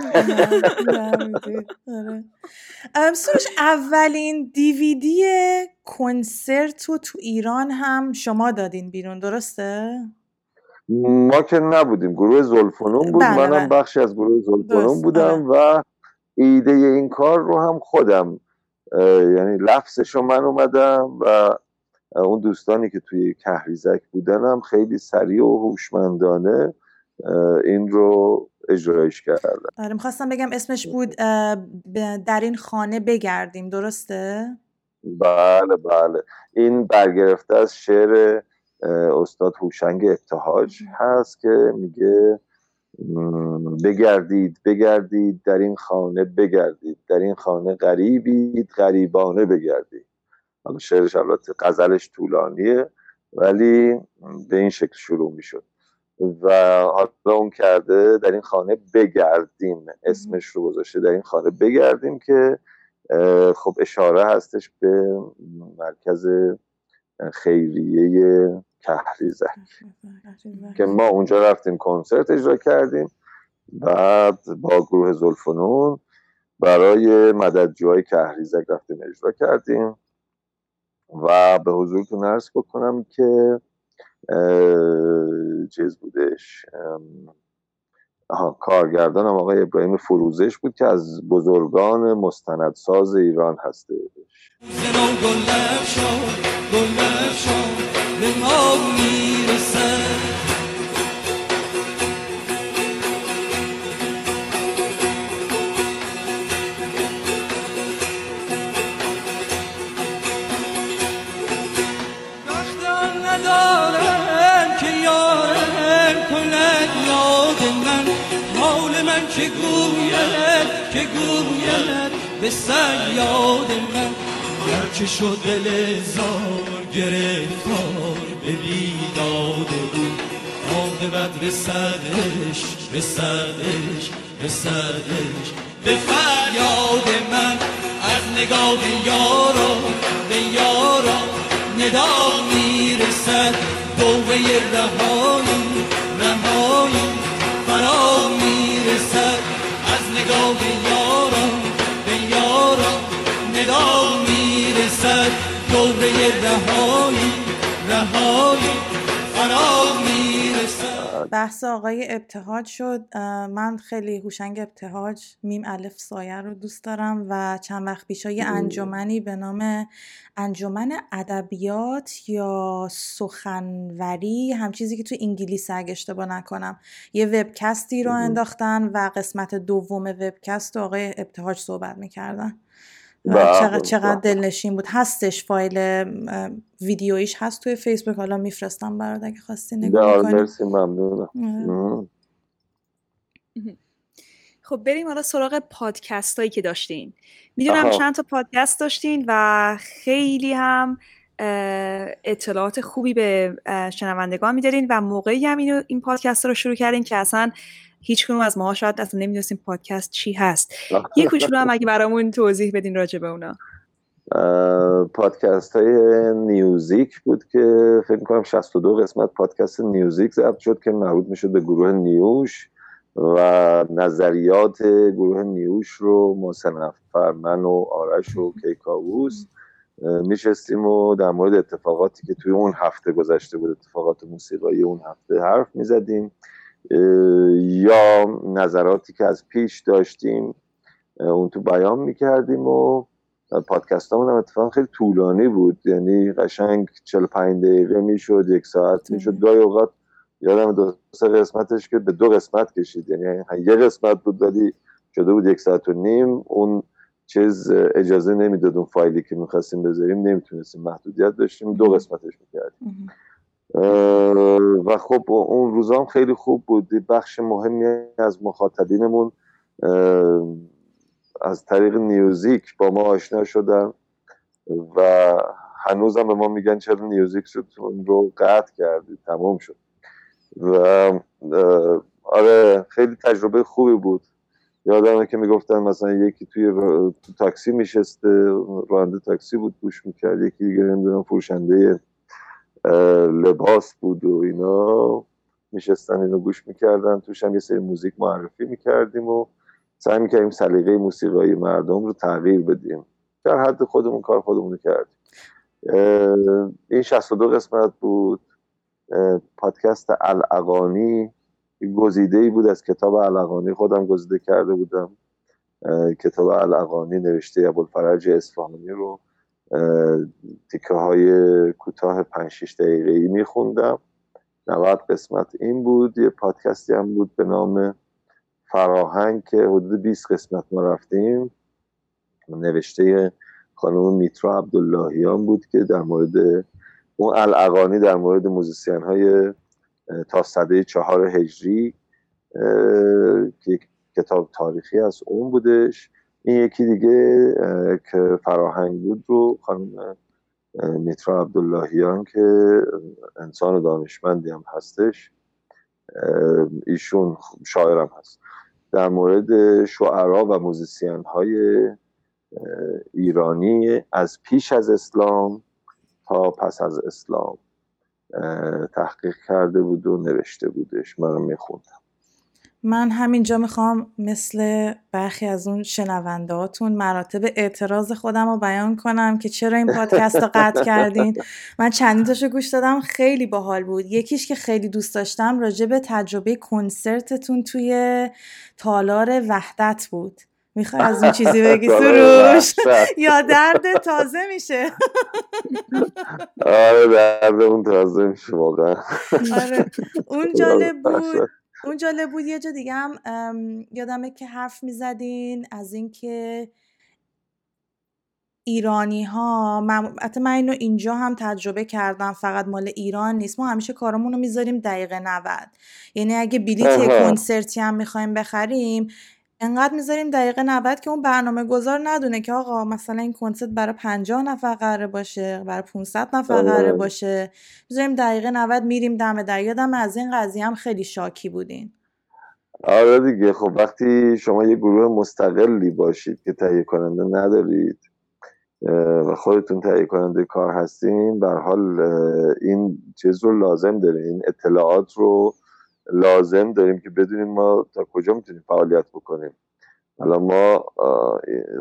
Speaker 2: آره. سوش اولین دیویدی کنسرت رو تو ایران هم شما دادین بیرون درسته؟
Speaker 4: ما که نبودیم گروه زلفنون بود بله منم بله. بخشی از گروه زلفنون بودم آره. و ایده این کار رو هم خودم یعنی لفظش رو من اومدم و اون دوستانی که توی کهریزک بودنم خیلی سریع و هوشمندانه این رو اجرایش کردن
Speaker 2: آره می‌خواستم بگم اسمش بود در این خانه بگردیم درسته؟
Speaker 4: بله بله. این برگرفته از شعر استاد هوشنگ ابتهاج هست که میگه بگردید بگردید در این خانه بگردید. در این خانه غریبید غریبانه بگردید. حالا شعرش البته غزلش طولانیه ولی به این شکل شروع می‌شد. و حالا اون کرده در این خانه بگردیم اسمش رو گذاشته در این خانه بگردیم که خب اشاره هستش به مرکز خیریه کهریزک که ما اونجا رفتیم کنسرت اجرا کردیم. بعد با گروه زلفنون برای مددجوهای کهریزک رفتیم اجرا کردیم. و به حضورتون ارز بکنم که چیز بودش آها کارگردانم آقای ابراهیم فروزش بود که از بزرگان مستندساز ایران هستش.
Speaker 7: که که گوید به سیاد من. گرچه شد دل زار گرفتار به بیداد بود عاقبت رسدش رسدش رسدش به فریاد من از نگاه یارا به یارا ندا می‌رسد. دوه رهایی رهایی فرا می‌رسد نگاه یاران به یاران ندا می‌رسد دوره رهایی رهایی. فرا می‌رسد
Speaker 2: بحث آقای ابتهاج شد. من خیلی هوشنگ ابتهاج میم الف سایه رو دوست دارم و چند وقت پیش یه انجمنی به نام انجمن ادبیات یا سخنوری هم چیزی که تو انگلیس اگه اشتباه نکنم یه وبکستی رو انداختن و قسمت دوم وبکست آقای ابتهاج صحبت می‌کردن. بله، چقدر چقدر. دلنشین بود. هستش فایل ویدیویش هست توی فیسبوک. حالا میفرستم برات اگه خواستی نگاه
Speaker 4: کنی مرسی ممنونم.
Speaker 1: خب بریم حالا سراغ پادکست هایی که داشتین. می‌دونم چند تا پادکست داشتین و خیلی هم اطلاعات خوبی به شنوندگان میدارین و موقعی هم اینو این پادکست رو شروع کردین که اصلا هیچ کنون از ما شاید اصلا نمی‌دونستیم پادکست چی هست. یه کوچولو هم اگه برامون توضیح بدین راجع به اونا.
Speaker 4: پادکست های نیوزیک بود که فکر می‌کنم 62 قسمت پادکست نیوزیک ضبط شد که مربوط می‌شد به گروه نیوش و نظریات گروه نیوش رو ما سه نفر من و آرش و کیکاووس میشستیم و در مورد اتفاقاتی که توی اون هفته گذشته بود اتفاقات موسیقایی اون هفته حرف می‌زدیم. یا نظراتی که از پیش داشتیم اون تو بیان می‌کردیم و پادکست هم اتفاقا خیلی طولانی بود. یعنی قشنگ 45 دقیقه می‌شد یک ساعت می‌شد. گاهی اوقات یادم دو سه قسمتش که به دو قسمت کشید. یعنی یه قسمت بود ولی شده بود یک ساعت و نیم. اون چیز اجازه نمی‌داد اون فایلی که می‌خواستیم بذاریم نمی‌تونستیم محدودیت داشتیم. دو قسمتش می‌کردیم. و خب اون روزام خیلی خوب بود. بخش مهمی از مخاطبینمون از طریق نیوزیک با ما آشنا شدن و هنوزم به ما میگن چرا نیوزیک شد رو قطع کردی تمام شد. و آره خیلی تجربه خوبی بود. یادمه که می‌گفتن مثلا یکی توی تو تاکسی میشسته راننده تاکسی بود گوش می‌کرد یکی دیگه نمی‌دونم فروشنده لباس بود و اینا. میشستن اینو گوش می‌کردن. توش هم یه سری موزیک معرفی می‌کردیم و سعی می‌کردیم سلیقه موسیقایی مردم رو تغییر بدیم. در حد خودمون کار خودمون کردیم. این 62 قسمت بود. پادکست الاغانی گزیده ای بود از کتاب الاغانی خودم گزیده کرده بودم. کتاب الاغانی نوشته ابوالفرج اصفهانی رو. تیکه های کوتاه 5 6 دقیقه ای میخوندم. 90 قسمت این بود. یه پادکستی هم بود به نام فراهنگ که حدود 20 قسمت ما رفتیم. نوشته خانم میترا عبداللهیان بود که در مورد اون الاغانی در مورد موزیسین های تا صده چهار هجری که کتاب تاریخی از اون بودش. این یکی دیگه که فراهنگ بود رو خانم میترا عبداللهیان که انسان دانشمندی هم هستش ایشون شاعرم هست. در مورد شعرا و موزیسین های ایرانی از پیش از اسلام تا پس از اسلام تحقیق کرده بود و نوشته بودش. من رو میخوندم.
Speaker 2: من همینجا می‌خوام مثل برخی از اون شنونده هاتون مراتب اعتراض خودم رو بیان کنم که چرا این پادکست رو قطع کردین. من چندین تاشو گوش دادم خیلی باحال بود. یکیش که خیلی دوست داشتم راجع به تجربه کنسرتتون توی تالار وحدت بود. می‌خوای از اون چیزی بگی؟ سروش. یا درد تازه میشه.
Speaker 4: آره درد اون تازه میشه واقعا.
Speaker 2: آره. اون جالب بود. اون جالب بود یه جا دیگه هم یادمه که حرف می‌زدین از اینکه ایرانی ها من, من اینو اینجا هم تجربه کردم فقط مال ایران نیست. ما همیشه کارمون رو می‌ذاریم دقیقه 90 یعنی اگه بلیت کنسرتی هم می‌خوایم بخریم انقدر می‌ذاریم دقیقه 90 که اون برنامه گذار ندونه که آقا مثلا این کنسرت برای 50 نفر قراره باشه برای 500 نفر آره. قراره باشه. می‌ذاریم دقیقه 90 میریم دم در یادم از این قضیه هم خیلی شاکی بودین.
Speaker 4: آره دیگه. خب وقتی شما یه گروه مستقلی باشید که تهیه کننده ندارید و خودتون تهیه کننده کار هستین بر حال این چیز رو لازم دارین. اطلاعات رو لازم داریم که بدونیم ما تا کجا می‌تونیم فعالیت بکنیم. حالا ما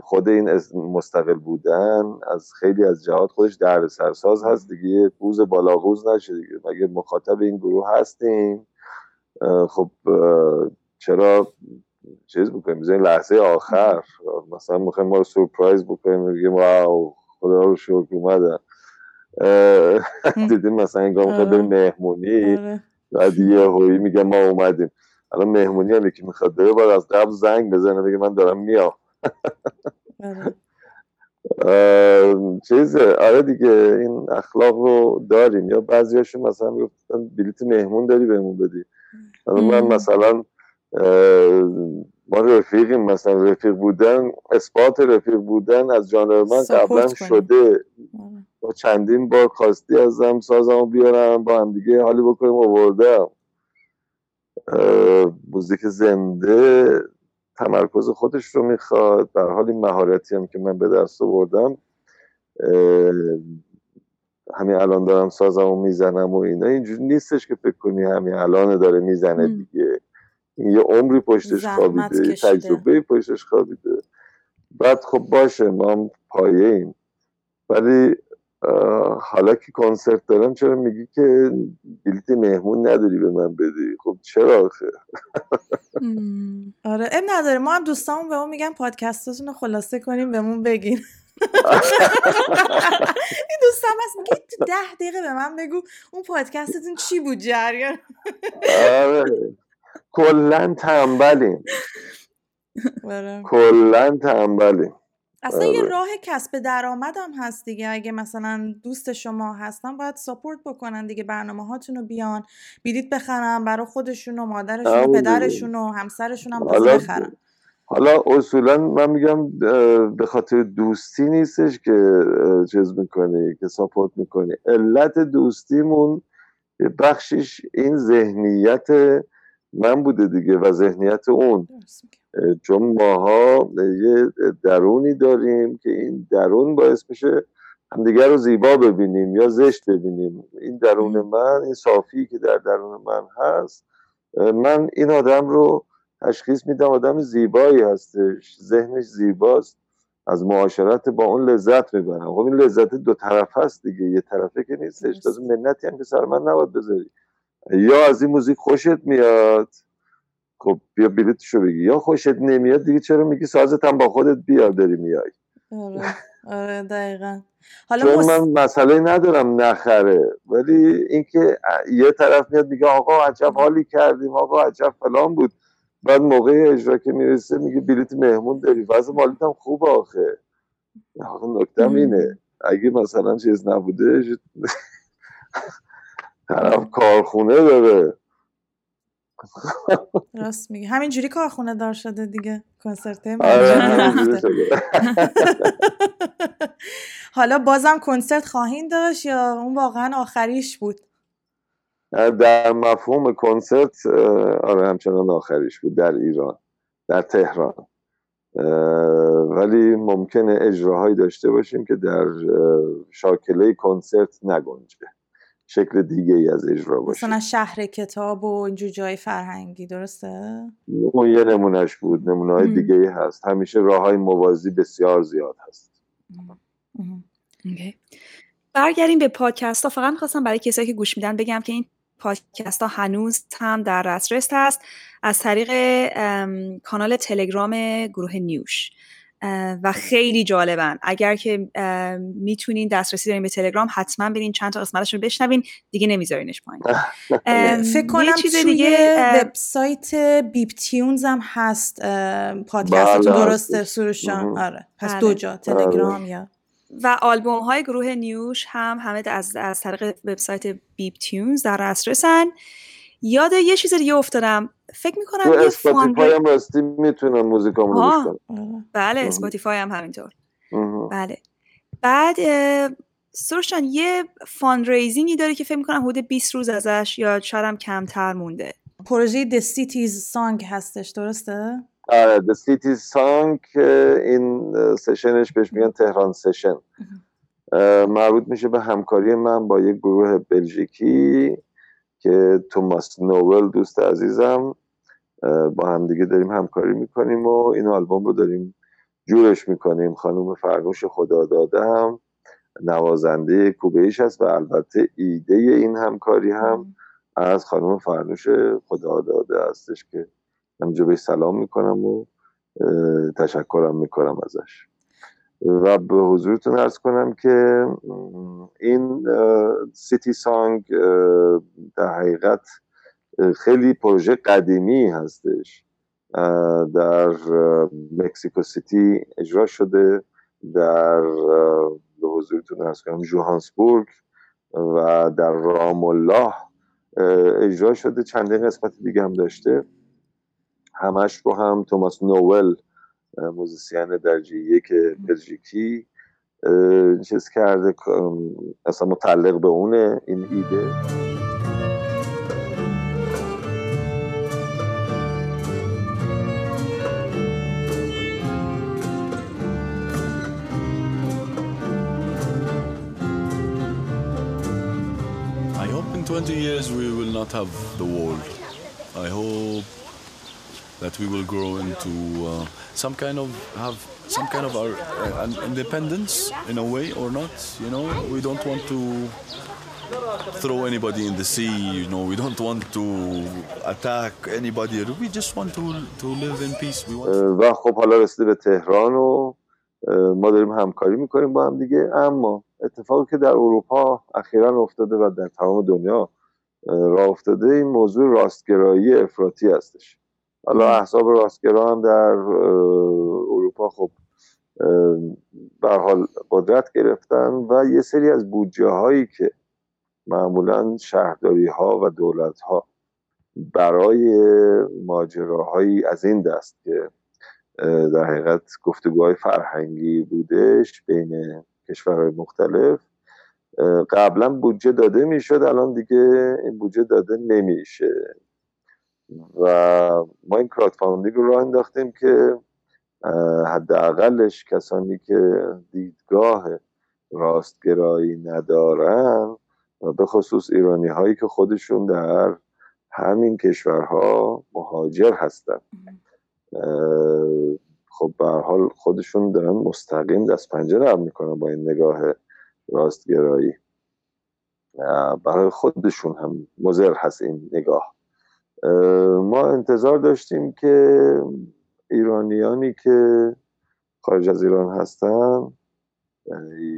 Speaker 4: خود این مستقل بودن از خیلی از جهات خودش درد سرساز هست دیگه. پوز بالاغوز نشه دیگه. مگه مخاطب این گروه هستیم؟ خب چرا چیز بکنیم؟ بزنیم لحظه آخر. مثلا می‌خوایم ما رو سورپرایز بکنیم بگیم واو خدا رو شکر اومدن. دیدیم مثلا این گاه بریم مهمونی. آره. بعد یه هویی میگه ما اومدیم. الان مهمونی هم یکی می‌خواد بره باید از قبل زنگ بزنه بگه من دارم میام. آره. چیزه آره دیگه این اخلاق رو داریم. یا بعضیاشون مثلا می‌گفتن بلیت مهمون داری بهمون بدی. من مثلا ما رفیقیم مثلا رفیق بودن اثبات رفیق بودن از جانب من قبلا شده. با چندین بار خواستی ازم سازمو بیارم با هم دیگه حالی بکنیم آوردم. موزیک زنده تمرکز خودش رو می‌خواد. در حال این مهارتی هم که من به دست آوردم. همین الان دارم سازمو می‌زنم و اینا. اینجوری نیستش که فکر کنی همین الان داره می‌زنه دیگه. یه عمری پشتش خوابیده یه تجربه پشتش خوابیده. بعد خب باشه ما هم پایه ایم. ولی حالا که کنسرت دارم چرا میگی که بلیت مهمون نداری به من بدی؟ خب چرا آخه؟
Speaker 2: آره. ام نداره. ما هم دوستامون به اون میگن پادکستتون رو خلاصه کنیم بهمون بگین. این دوستم هست. میگه تو ده دقیقه به من بگو اون پادکستتون چی بود جریان؟
Speaker 4: آره. کلا تنبلیم. کلا تنبلیم.
Speaker 2: اصلا یه آره. راه کسب درآمد هم هست دیگه. اگه مثلا دوست شما هستن باید ساپورت بکنن دیگه برنامه هاتون رو بیان بیدید بخرن برای خودشون و مادرشون و پدرشون و همسرشون هم بخرن.
Speaker 4: حالا اصولا من میگم به خاطر دوستی نیستش که چیز می‌کنی که ساپورت می‌کنی. علت دوستیمون بخشش این ذهنیت من بوده دیگه و ذهنیت اون. چون ماها یه درونی داریم که این درون باعث میشه همدیگر رو زیبا ببینیم یا زشت ببینیم. این درون من این صافی که در درون من هست من این آدم رو تشخیص میدم آدم زیبایی هستش ذهنش زیباست. از معاشرت با اون لذت می‌برم. خب این لذت دو طرف هست دیگه یه طرفه که نیستش. تازه منتی هم که سر من نباید بذاری. یا از این موزیک خوشت میاد؟ خب بیا بلیتشو بگی. یا خوشت نمیاد دیگه چرا میگی سازت هم با خودت بیا داری میای.
Speaker 2: آره آره دقیقا.
Speaker 4: حالا من مسئله ندارم نخره ولی اینکه یه طرف میاد میگه آقا عجب حالی کردیم آقا عجب فلان بود. بعد موقع اجرا که می‌رسه میگه بلیت مهمون داری. وضع مالیت هم خوب آخه. نکتم اینه. اگه مثلا چیز نبوده طرف کارخونه داره.
Speaker 2: راست میگه همینجوری کارخونه دار شده دیگه. کنسرت
Speaker 4: آره،
Speaker 2: حالا بازم کنسرت خواهین داشت یا اون واقعا آخریش بود؟
Speaker 4: در مفهوم کنسرت آره همچنان آخریش بود در ایران در تهران. ولی ممکنه اجراهایی داشته باشیم که در شاکله کنسرت نگنجه. شکل دیگه ای از اجرا باشه.
Speaker 2: مثلا شهر کتاب و اینجور جای فرهنگی درسته؟
Speaker 4: اون یه نمونهش بود. نمونه های دیگه ای هست. همیشه راه های موازی بسیار زیاد هست.
Speaker 1: برگردیم به پادکست ها. فقط می‌خواستم برای کسایی که گوش میدن بگم که این پادکست ها هنوز هم در دسترس هست. از طریق کانال تلگرام گروه نیوش. و خیلی جالبن. اگر که می‌تونین دسترسی دارین به تلگرام حتما برین چند تا قسمتشون رو بشنوین دیگه نمیذارینش پایین.
Speaker 2: فکر کنم چیز دیگه وبسایت BeepTunes هم هست پادکستتون بله. درسته سروشان. آره. پس دو بله. جا تلگرام آره. یا
Speaker 1: و آلبوم های گروه نیوش هم همه از, از طریق وبسایت BeepTunes در دسترسن. یاد یه چیز دیگه افتادم. فکر می‌کنم
Speaker 4: یه Spotify هم راستی می‌تونم موزیکامو
Speaker 1: رو بله Spotify هم همینطور. بله. بعد سروشان یه fundraising ی داره که فکر می‌کنم حدود 20 روز ازش یا شاید هم کمتر مونده.
Speaker 2: پروژه The Cities Song هستش درسته؟
Speaker 4: آره The Cities Song این session ش بهش میگن تهران session مربوط میشه به همکاری من با یک گروه بلژیکی که توماس نوول دوست عزیزم با هم دیگه داریم همکاری می‌کنیم و این آلبوم رو داریم جورش می‌کنیم. خانم فرنوش خدا دادم نوازنده کوبهیش هست و البته ایده این همکاری هم از خانم فرنوش خدا داده هستش که همجا به سلام می‌کنم و تشکرم می‌کنم ازش. و به حضورتون ارز کنم که این City Song در حقیقت خیلی پروژه قدیمی هستش. در مکسیکو سیتی اجرا شده در به حضورتون عرض کنم جوهانسبورگ و در رام الله اجرا شده. چندین قسمت دیگه هم داشته. همش رو هم توماس نوول musician درجه یک بلژیکی چیز کرده اصلا متعلق به اونه این ایده.
Speaker 3: 20 years we will not have the world. I hope that we will grow into uh, some kind of have some kind of our uh, independence in a way or not. You know, we don't want to throw anybody in the sea. You know, we don't want to attack anybody. We just want to to live in peace. We want.
Speaker 4: و خب حالا رسیده به تهران و ما داریم همکاری میکنیم با هم دیگه اما اتفاقی که در اروپا اخیرا افتاده و در تمام دنیا راه افتاده این موضوع راستگرایی افراطی هستش. حالا احزاب راستگرا هم در اروپا خب به حال قدرت گرفتن و یه سری از بودجه هایی که معمولا شهرداری ها و دولت ها برای ماجراهایی از این دست که در حقیقت گفتگوهای فرهنگی بودش بین کشورهای مختلف. قبلا بودجه داده می‌شد الان دیگه این بودجه داده نمیشه. و ما این کراد فاندینگ رو راه انداختیم که حداقلش کسانی که دیدگاه راستگرایی ندارن و به خصوص ایرانی هایی که خودشون در همین کشورها مهاجر هستن. خب به حال خودشون دارن مستقیم دست پنجه نرم می‌کنن با این نگاه راستگرایی. برای خودشون هم مزر هست این نگاه. ما انتظار داشتیم که ایرانیانی که خارج از ایران هستن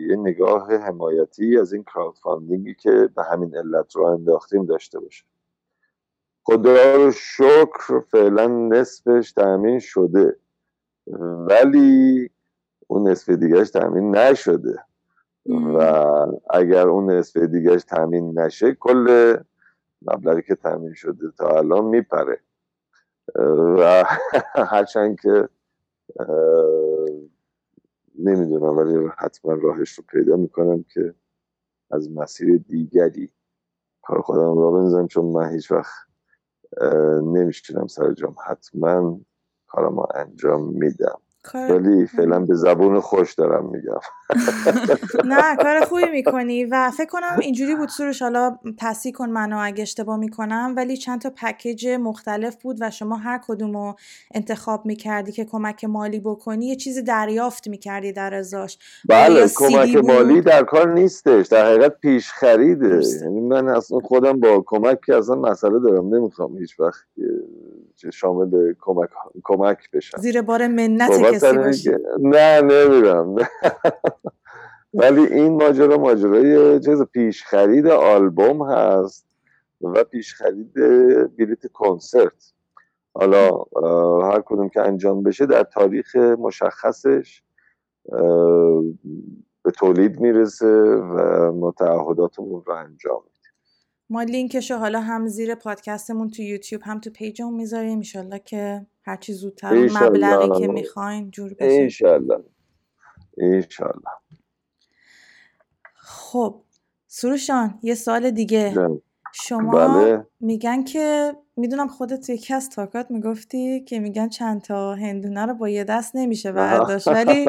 Speaker 4: یه نگاه حمایتی از این کراود فاندینگی که به همین علت رو انداختیم داشته باشه. خدا رو شکر فعلا نصفش تأمین شده. ولی اون نصف دیگهش تأمین نشده. و اگر اون نصف دیگهش تأمین نشه کل مبلغی که تأمین شده تا الان میپره. و هرچند که نمی‌دونم ولی حتما راهش رو پیدا می‌کنم که از مسیر دیگری کار خودم را بنزم چون من هیچ وقت نمیشتونم سر جام. حتما کارم انجام میدم. ولی فعلا به زبون خوش دارم میگم.
Speaker 2: نه کار خوبی می‌کنی و فکر کنم اینجوری بود سروش حالا تصحیح کن منو اگه اشتباه می‌کنم ولی چند تا پکیج مختلف بود و شما هر کدوم رو انتخاب می‌کردی که کمک مالی بکنی یه چیزی دریافت می‌کردی در ازاش.
Speaker 4: بله کمک مالی در کار نیستش در حقیقت پیش خریده یعنی من اصلا خودم با کمک که اصلا مسئله دارم نمی‌خوام هیچ وقت شامل کمک کمک بشم.
Speaker 2: زیر بار منت کسی باشی.
Speaker 4: نه نمیرم. ولی این ماجرا ماجرای چیز پیش خرید آلبوم هست و پیش خرید بلیت کنسرت. حالا هر کدوم که انجام بشه در تاریخ مشخصش به تولید می‌رسه و ما تعهداتمون رو انجام
Speaker 2: ما لینکشو حالا هم زیر پادکستمون تو یوتیوب هم تو پیجمون می‌ذاریم. ایشالله که هرچی زودتر مبلغی که می‌خواین جور بشه.
Speaker 4: ایشالله ایشالله
Speaker 2: خب سروشان یه سال دیگه. شما
Speaker 4: بله.
Speaker 2: میگن که می‌دونم خودت یکی از تاکات می‌گفتی که میگن چند تا هندونه رو با یه دست نمیشه برداشت ولی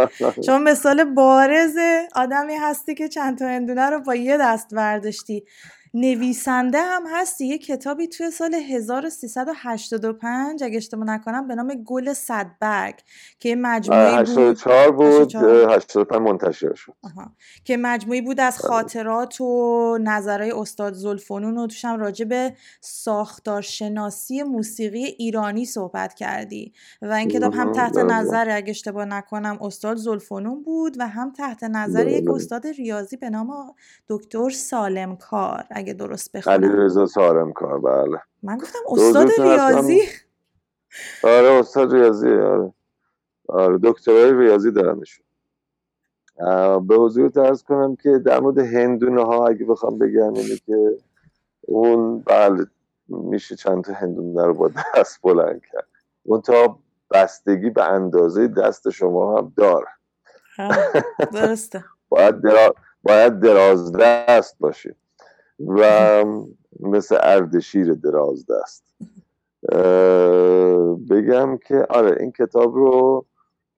Speaker 2: شما مثال بارز آدمی هستی که چند تا هندونه رو با یه دست برداشتی نویسنده هم هستی یه کتابی توی سال 1385 اگه اشتباه نکنم به نام گل صدبرگ که مجموعی بود.
Speaker 4: 84 بود 85 منتشر شد.
Speaker 2: که مجموعی بود از خاطرات و نظرهای استاد زلفنون و توش هم راجع به ساختارشناسی موسیقی ایرانی صحبت کردی. و این کتاب هم تحت نظر اگه اشتباه نکنم استاد زلفنون بود و هم تحت نظر یک استاد ریاضی به نام دکتر سالم کار اگه درست بخونم.
Speaker 4: علی رضا سارم کار بله.
Speaker 2: من گفتم استاد ریاضی.
Speaker 4: آره استاد ریاضی آره. آره دکترای ریاضی دارنشون به حضور درس کنم که در مورد هندونه ها اگه بخوام بگم اینه که اون بله میشه چند تا هندونه رو با دست بلند کرد. اون تا بستگی به اندازه دست شما هم داره.
Speaker 2: درسته.
Speaker 4: باید, درا... باید دراز دست باشید و مثل اردشیر دراز دست بگم که آره این کتاب رو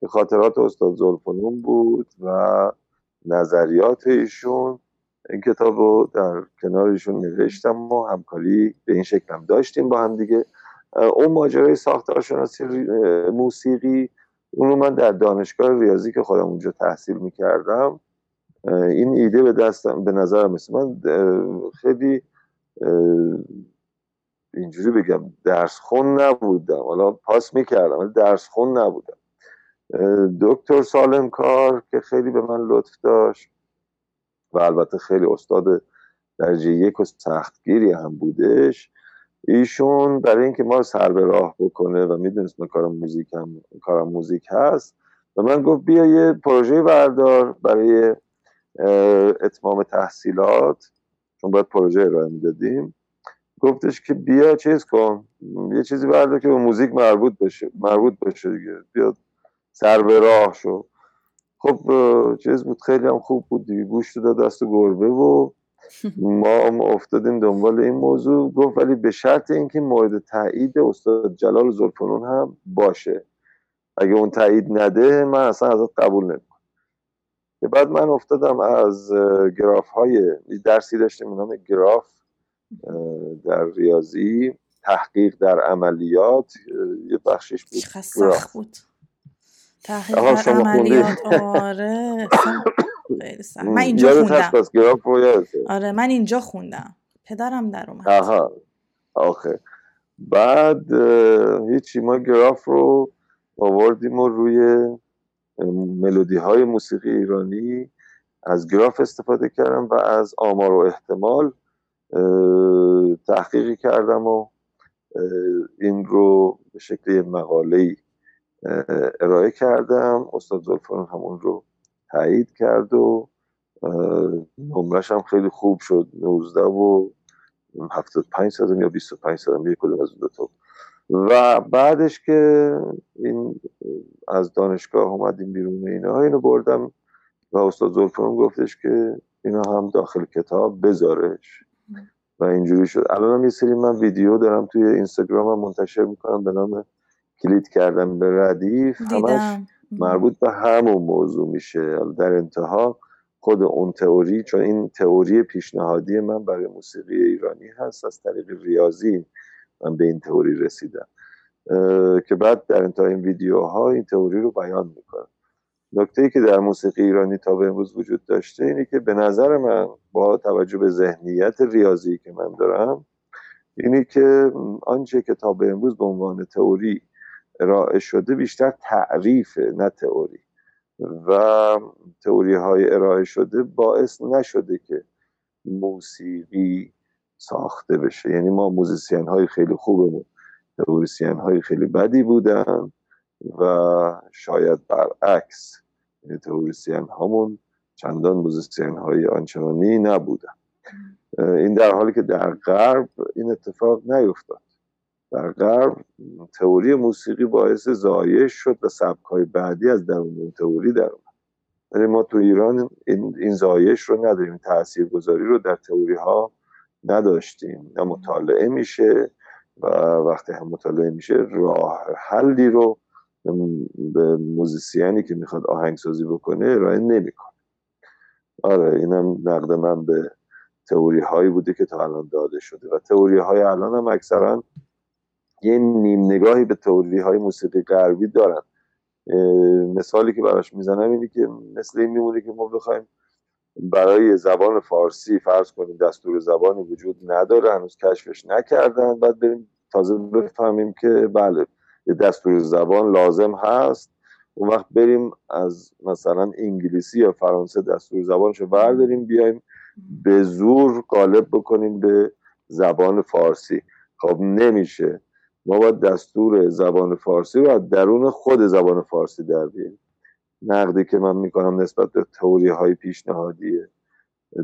Speaker 4: خاطرات استاد زلفنون بود و نظریات ایشون این کتاب رو در کنار ایشون نوشتم و همکاری به این شکل هم داشتیم با هم دیگه. اون ماجرای ساختارشناسی موسیقی اون رو من در دانشگاه ریاضی که خودم اونجا تحصیل می‌کردم این ایده به دستم به نظرم مثل من خیلی اینجوری بگم درس خون نبودم. حالا پاس می‌کردم ولی درس خون نبودم دکتر سالم کار که خیلی به من لطف داشت و البته خیلی استاد درجه یک و سختگیری هم بودش. ایشون برای اینکه ما رو سر به راه بکنه و می‌دونست من کارم موزیک هم کارم موزیک هست و من گفت بیا یه پروژه بردار برای اتمام تحصیلات چون باید پروژه ارائه می‌دادیم گفتش که بیا چیز کن یه چیزی بردار که به موزیک مربوط بشه مربوط بشه دیگه. بیا سر به راه شو. خب چیز بود خیلی هم خوب بود دیگه. گوش داد دست گربه و ما افتادیم دنبال این موضوع. گفت ولی به شرط اینکه مورد تایید استاد جلال زلفنون هم باشه. اگه اون تایید نده من اصلا ازت قبول نمی‌کنم. که بعد من افتادم از گراف های درسی داشتیم نام گراف در ریاضی تحقیق در عملیات یه بخشش
Speaker 2: بود سخت بود. تحقیق در عملیات. آره من اینجا خوندم. آره من اینجا خوندم. پدرم در اومد.
Speaker 4: آها آخه. بعد هیچی ما گراف رو آوردیم و روی ملودی های موسیقی ایرانی از گراف استفاده کردم و از آمار و احتمال تحقیقی کردم و این رو به شکل مقاله ارائه کردم. استاد زلفان همون رو تایید کرد و نمرش هم خیلی خوب شد 19 و 75 صدم یا 25 صدم یک کدوم از دو تا. و بعدش که این از دانشگاه اومدیم بیرون اینا اینو بردم و استاد زلفان گفتش که اینا هم داخل کتاب بذارش. و اینجوری شد. الان هم یه سری من ویدیو دارم توی اینستاگرام منتشر می‌کنم به نام کلید کردن به ردیف. همش مربوط به همون موضوع میشه. در انتها خود اون تئوری چون این تئوری پیشنهادی من برای موسیقی ایرانی هست از طریق ریاضی من به این تئوری رسیدم. که بعد در انتهای این ویدیوها این تئوری رو بیان می‌کنم. نکته ای که در موسیقی ایرانی تا به امروز وجود داشته اینه که به نظر من با توجه به ذهنیت ریاضی که من دارم اینی که آنچه که تا به امروز به عنوان تئوری ارائه شده بیشتر تعریف نه تئوری. و تئوری های ارائه شده باعث نشده که موسیقی ساخته بشه. یعنی ما musician های خیلی خوبمون تئوریسین های خیلی بدی بودن و شاید برعکس یعنی تئوریسین هامون چندان musician های آنچنانی نبودن. این در حالی که در غرب این اتفاق نیفتاد. در غرب تئوری موسیقی باعث زایش شد و سبکای بعدی از درون اون تئوری در اومد. ولی ما تو ایران این, این زایش رو نداریم تاثیرگذاری رو در تئوری ها نداشتیم. نه مطالعه میشه و وقتی هم مطالعه میشه راه حلی رو به موزیسیانی که می‌خواد آهنگسازی بکنه ارائه نمی‌کنه. آره اینم نقد من به تئوری هایی بوده که تا الان داده شده و تئوری های الان هم اکثرا یه نیم نگاهی به تئوری های موسیقی غربی دارن. مثالی که براش می‌زنم اینه که مثل این میمونه که ما بخوایم برای زبان فارسی فرض کنیم دستور زبانی وجود نداره هنوز کشفش نکردن. بعد بریم تازه بفهمیم که بله دستور زبان لازم هست. اون وقت بریم از مثلا انگلیسی یا فرانسه دستور زبانشو برداریم بیایم به زور غالب بکنیم به زبان فارسی. خب نمیشه. ما باید دستور زبان فارسی رو از درون خود زبان فارسی در بیاریم. نقدی که من می‌کنم نسبت به توری های پیشنهادیه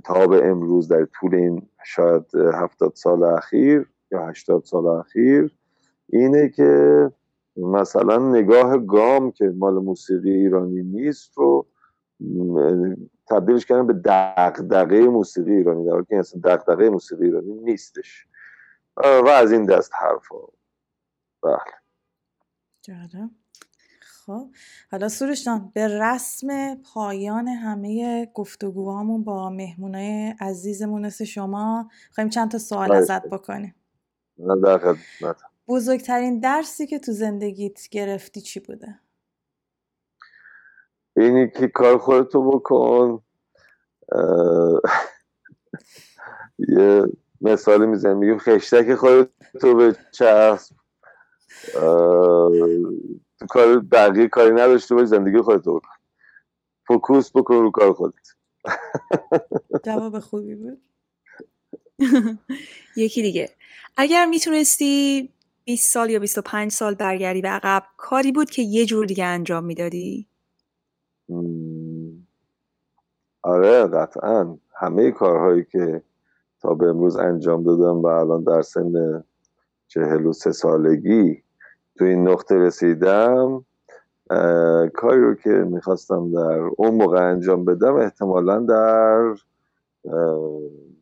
Speaker 4: تا به امروز در طول این شاید هفتاد سال اخیر یا هشتاد سال اخیر اینه که مثلا نگاه گام که مال موسیقی ایرانی نیست رو تبدیلش کردن به دغدغه موسیقی ایرانی در حالی که اصلا دغدغه موسیقی ایرانی نیستش. و از این دست حرفا. بله.
Speaker 2: خب حالا سروش به رسم پایان همه گفتگوهامون با مهمونای عزیزمون مثل شما خواهیم چند تا سوال. ازت بکنیم. بزرگترین درسی که تو زندگیت گرفتی چی بوده؟
Speaker 4: اینی که کار خودتو بکن. یه مثالی می‌زنیم. میگیم خشتک خودتو به چسب. کار بقیه کاری نداشته باش زندگی خودت بکن. فوکوس بکن رو کار خودت.
Speaker 2: جواب خوبی بود.
Speaker 1: یکی دیگه. اگر می‌تونستی 20 سال یا 25 سال برگردی به عقب کاری بود که یه جور دیگه انجام می‌دادی؟
Speaker 4: آره قطعا. همه کارهایی که تا به امروز انجام دادم و الان در سن چهل و سه سالگی تو این نقطه رسیدم کاری رو که می‌خواستم در اون موقع انجام بدم احتمالا در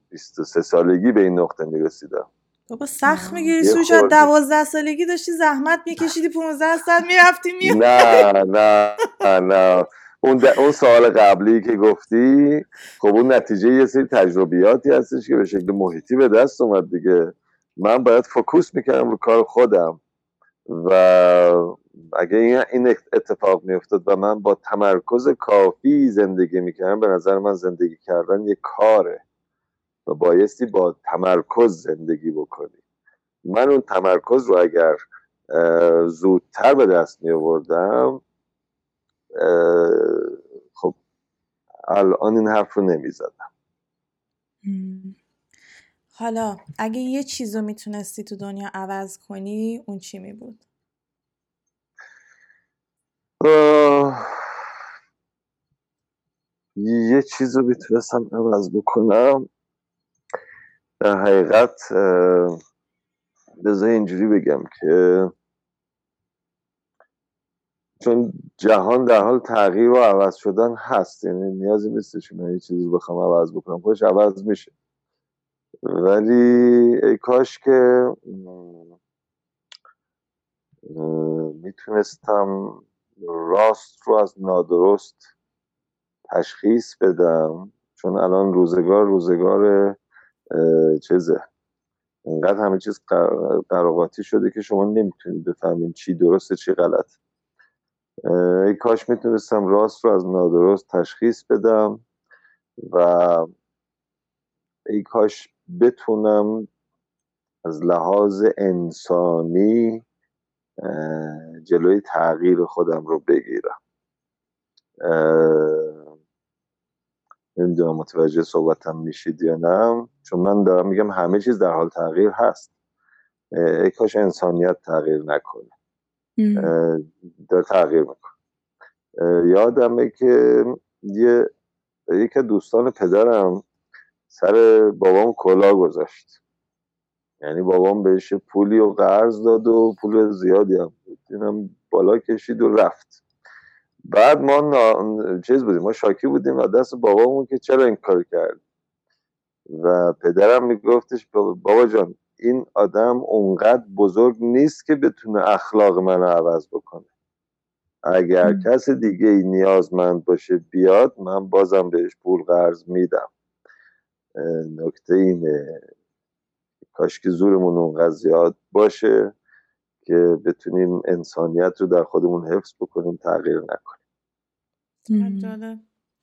Speaker 4: 23 سالگی به این نقطه می‌رسیدم.
Speaker 2: بابا سخت می‌گیری سوشا دوازده سالگی داشتی زحمت میکشیدی 15 سال می‌رفتی می
Speaker 4: نه نه نه. اون, اون سوال قبلی که گفتی خب اون نتیجه یه سری تجربیاتی هستش که به شکل محیطی به دست اومد دیگه. من باید فکوس می‌کردم رو کار خودم. و اگه این اتفاق میافتاد و من با تمرکز کافی زندگی می‌کردم به نظر من زندگی کردن یه کاره و بایستی با تمرکز زندگی بکنی. من اون تمرکز رو اگر زودتر به دست می آوردم خب الان این حرف رو نمی زدم
Speaker 2: حالا اگه یه چیز رو می‌تونستی تو دنیا عوض کنی اون چی می بود؟
Speaker 4: یه چیز رو می‌تونستم عوض بکنم در حقیقت بذار اینجوری بگم که چون جهان در حال تغییر و عوض شدن هست یعنی نیازی نیستش من یه چیزی بخوام عوض بکنم خودش عوض میشه ولی ای کاش که می‌تونستم راست رو از نادرست تشخیص بدم چون الان روزگار روزگار چیزه. انقدر همه چیز قراقاتی شده که شما نمی‌تونید بفهمین چی درسته چی غلط. ای کاش می‌تونستم راست رو از نادرست تشخیص بدم و ای کاش بتونم از لحاظ انسانی جلوی تغییر خودم رو بگیرم. نمی‌دونم متوجه صحبتم میشید یا نه چون من دارم میگم همه چیز در حال تغییر هست. ای کاش انسانیت تغییر نکنه. داره تغییر می‌کنه. یادمه که یه یک دوستان پدرم سر بابام کلا گذاشت یعنی بابام بهش پولی و قرض داد و پول زیادی هم اینم بالا کشید و رفت. بعد ما نا... چیز بودیم. ما شاکی بودیم و دست بابامون که چرا این کار کرد؟ و پدرم میگفتش بابا جان این آدم اونقدر بزرگ نیست که بتونه اخلاق منو عوض بکنه. اگر کس دیگه ای نیازمند باشه بیاد من بازم بهش پول قرض میدم. نکته اینه. کاش که زورمون اونقدر زیاد باشه که بتونیم انسانیت رو در خودمون حفظ بکنیم تغییر
Speaker 2: نکنیم.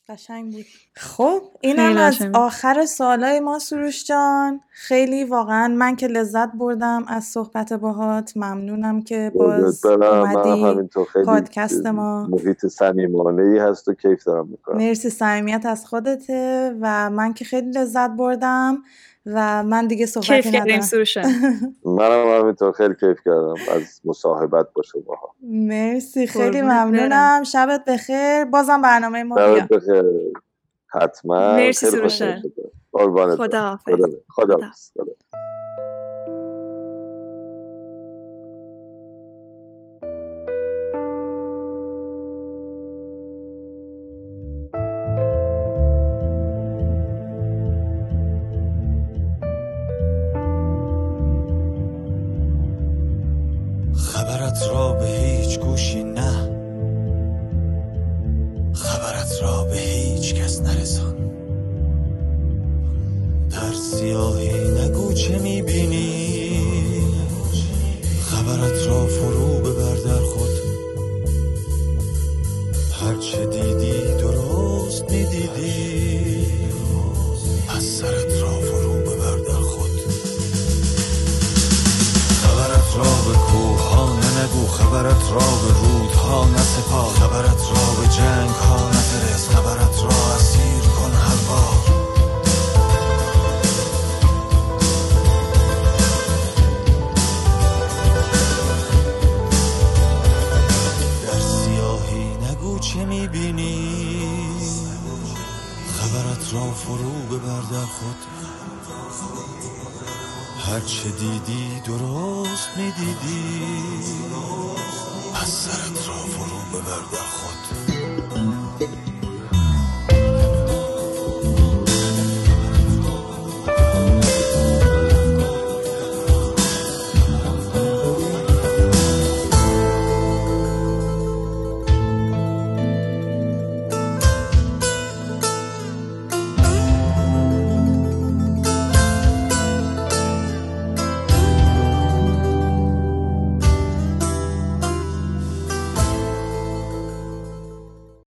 Speaker 2: قشنگ بود. خب اینم از آخر سوالای ما سروش جان. خیلی واقعا من که لذت بردم از صحبت باهات. ممنونم که باز اومدی پادکست ما.
Speaker 4: محیط صمیمانه ای هست و کیف دارم می‌کنم.
Speaker 2: مرسی صمیمیت از خودته و من که خیلی لذت بردم. و من دیگه صحبتی ندارم.
Speaker 4: منم همینطور خیلی کیف کردم. از مصاحبت با شما
Speaker 2: مرسی خیلی ممنونم. شبت بخیر. بازم برنامه ما
Speaker 4: شبت بخیر. حتما.
Speaker 1: مرسی سروشن.
Speaker 4: خدا
Speaker 1: خدا
Speaker 4: خدا
Speaker 8: پس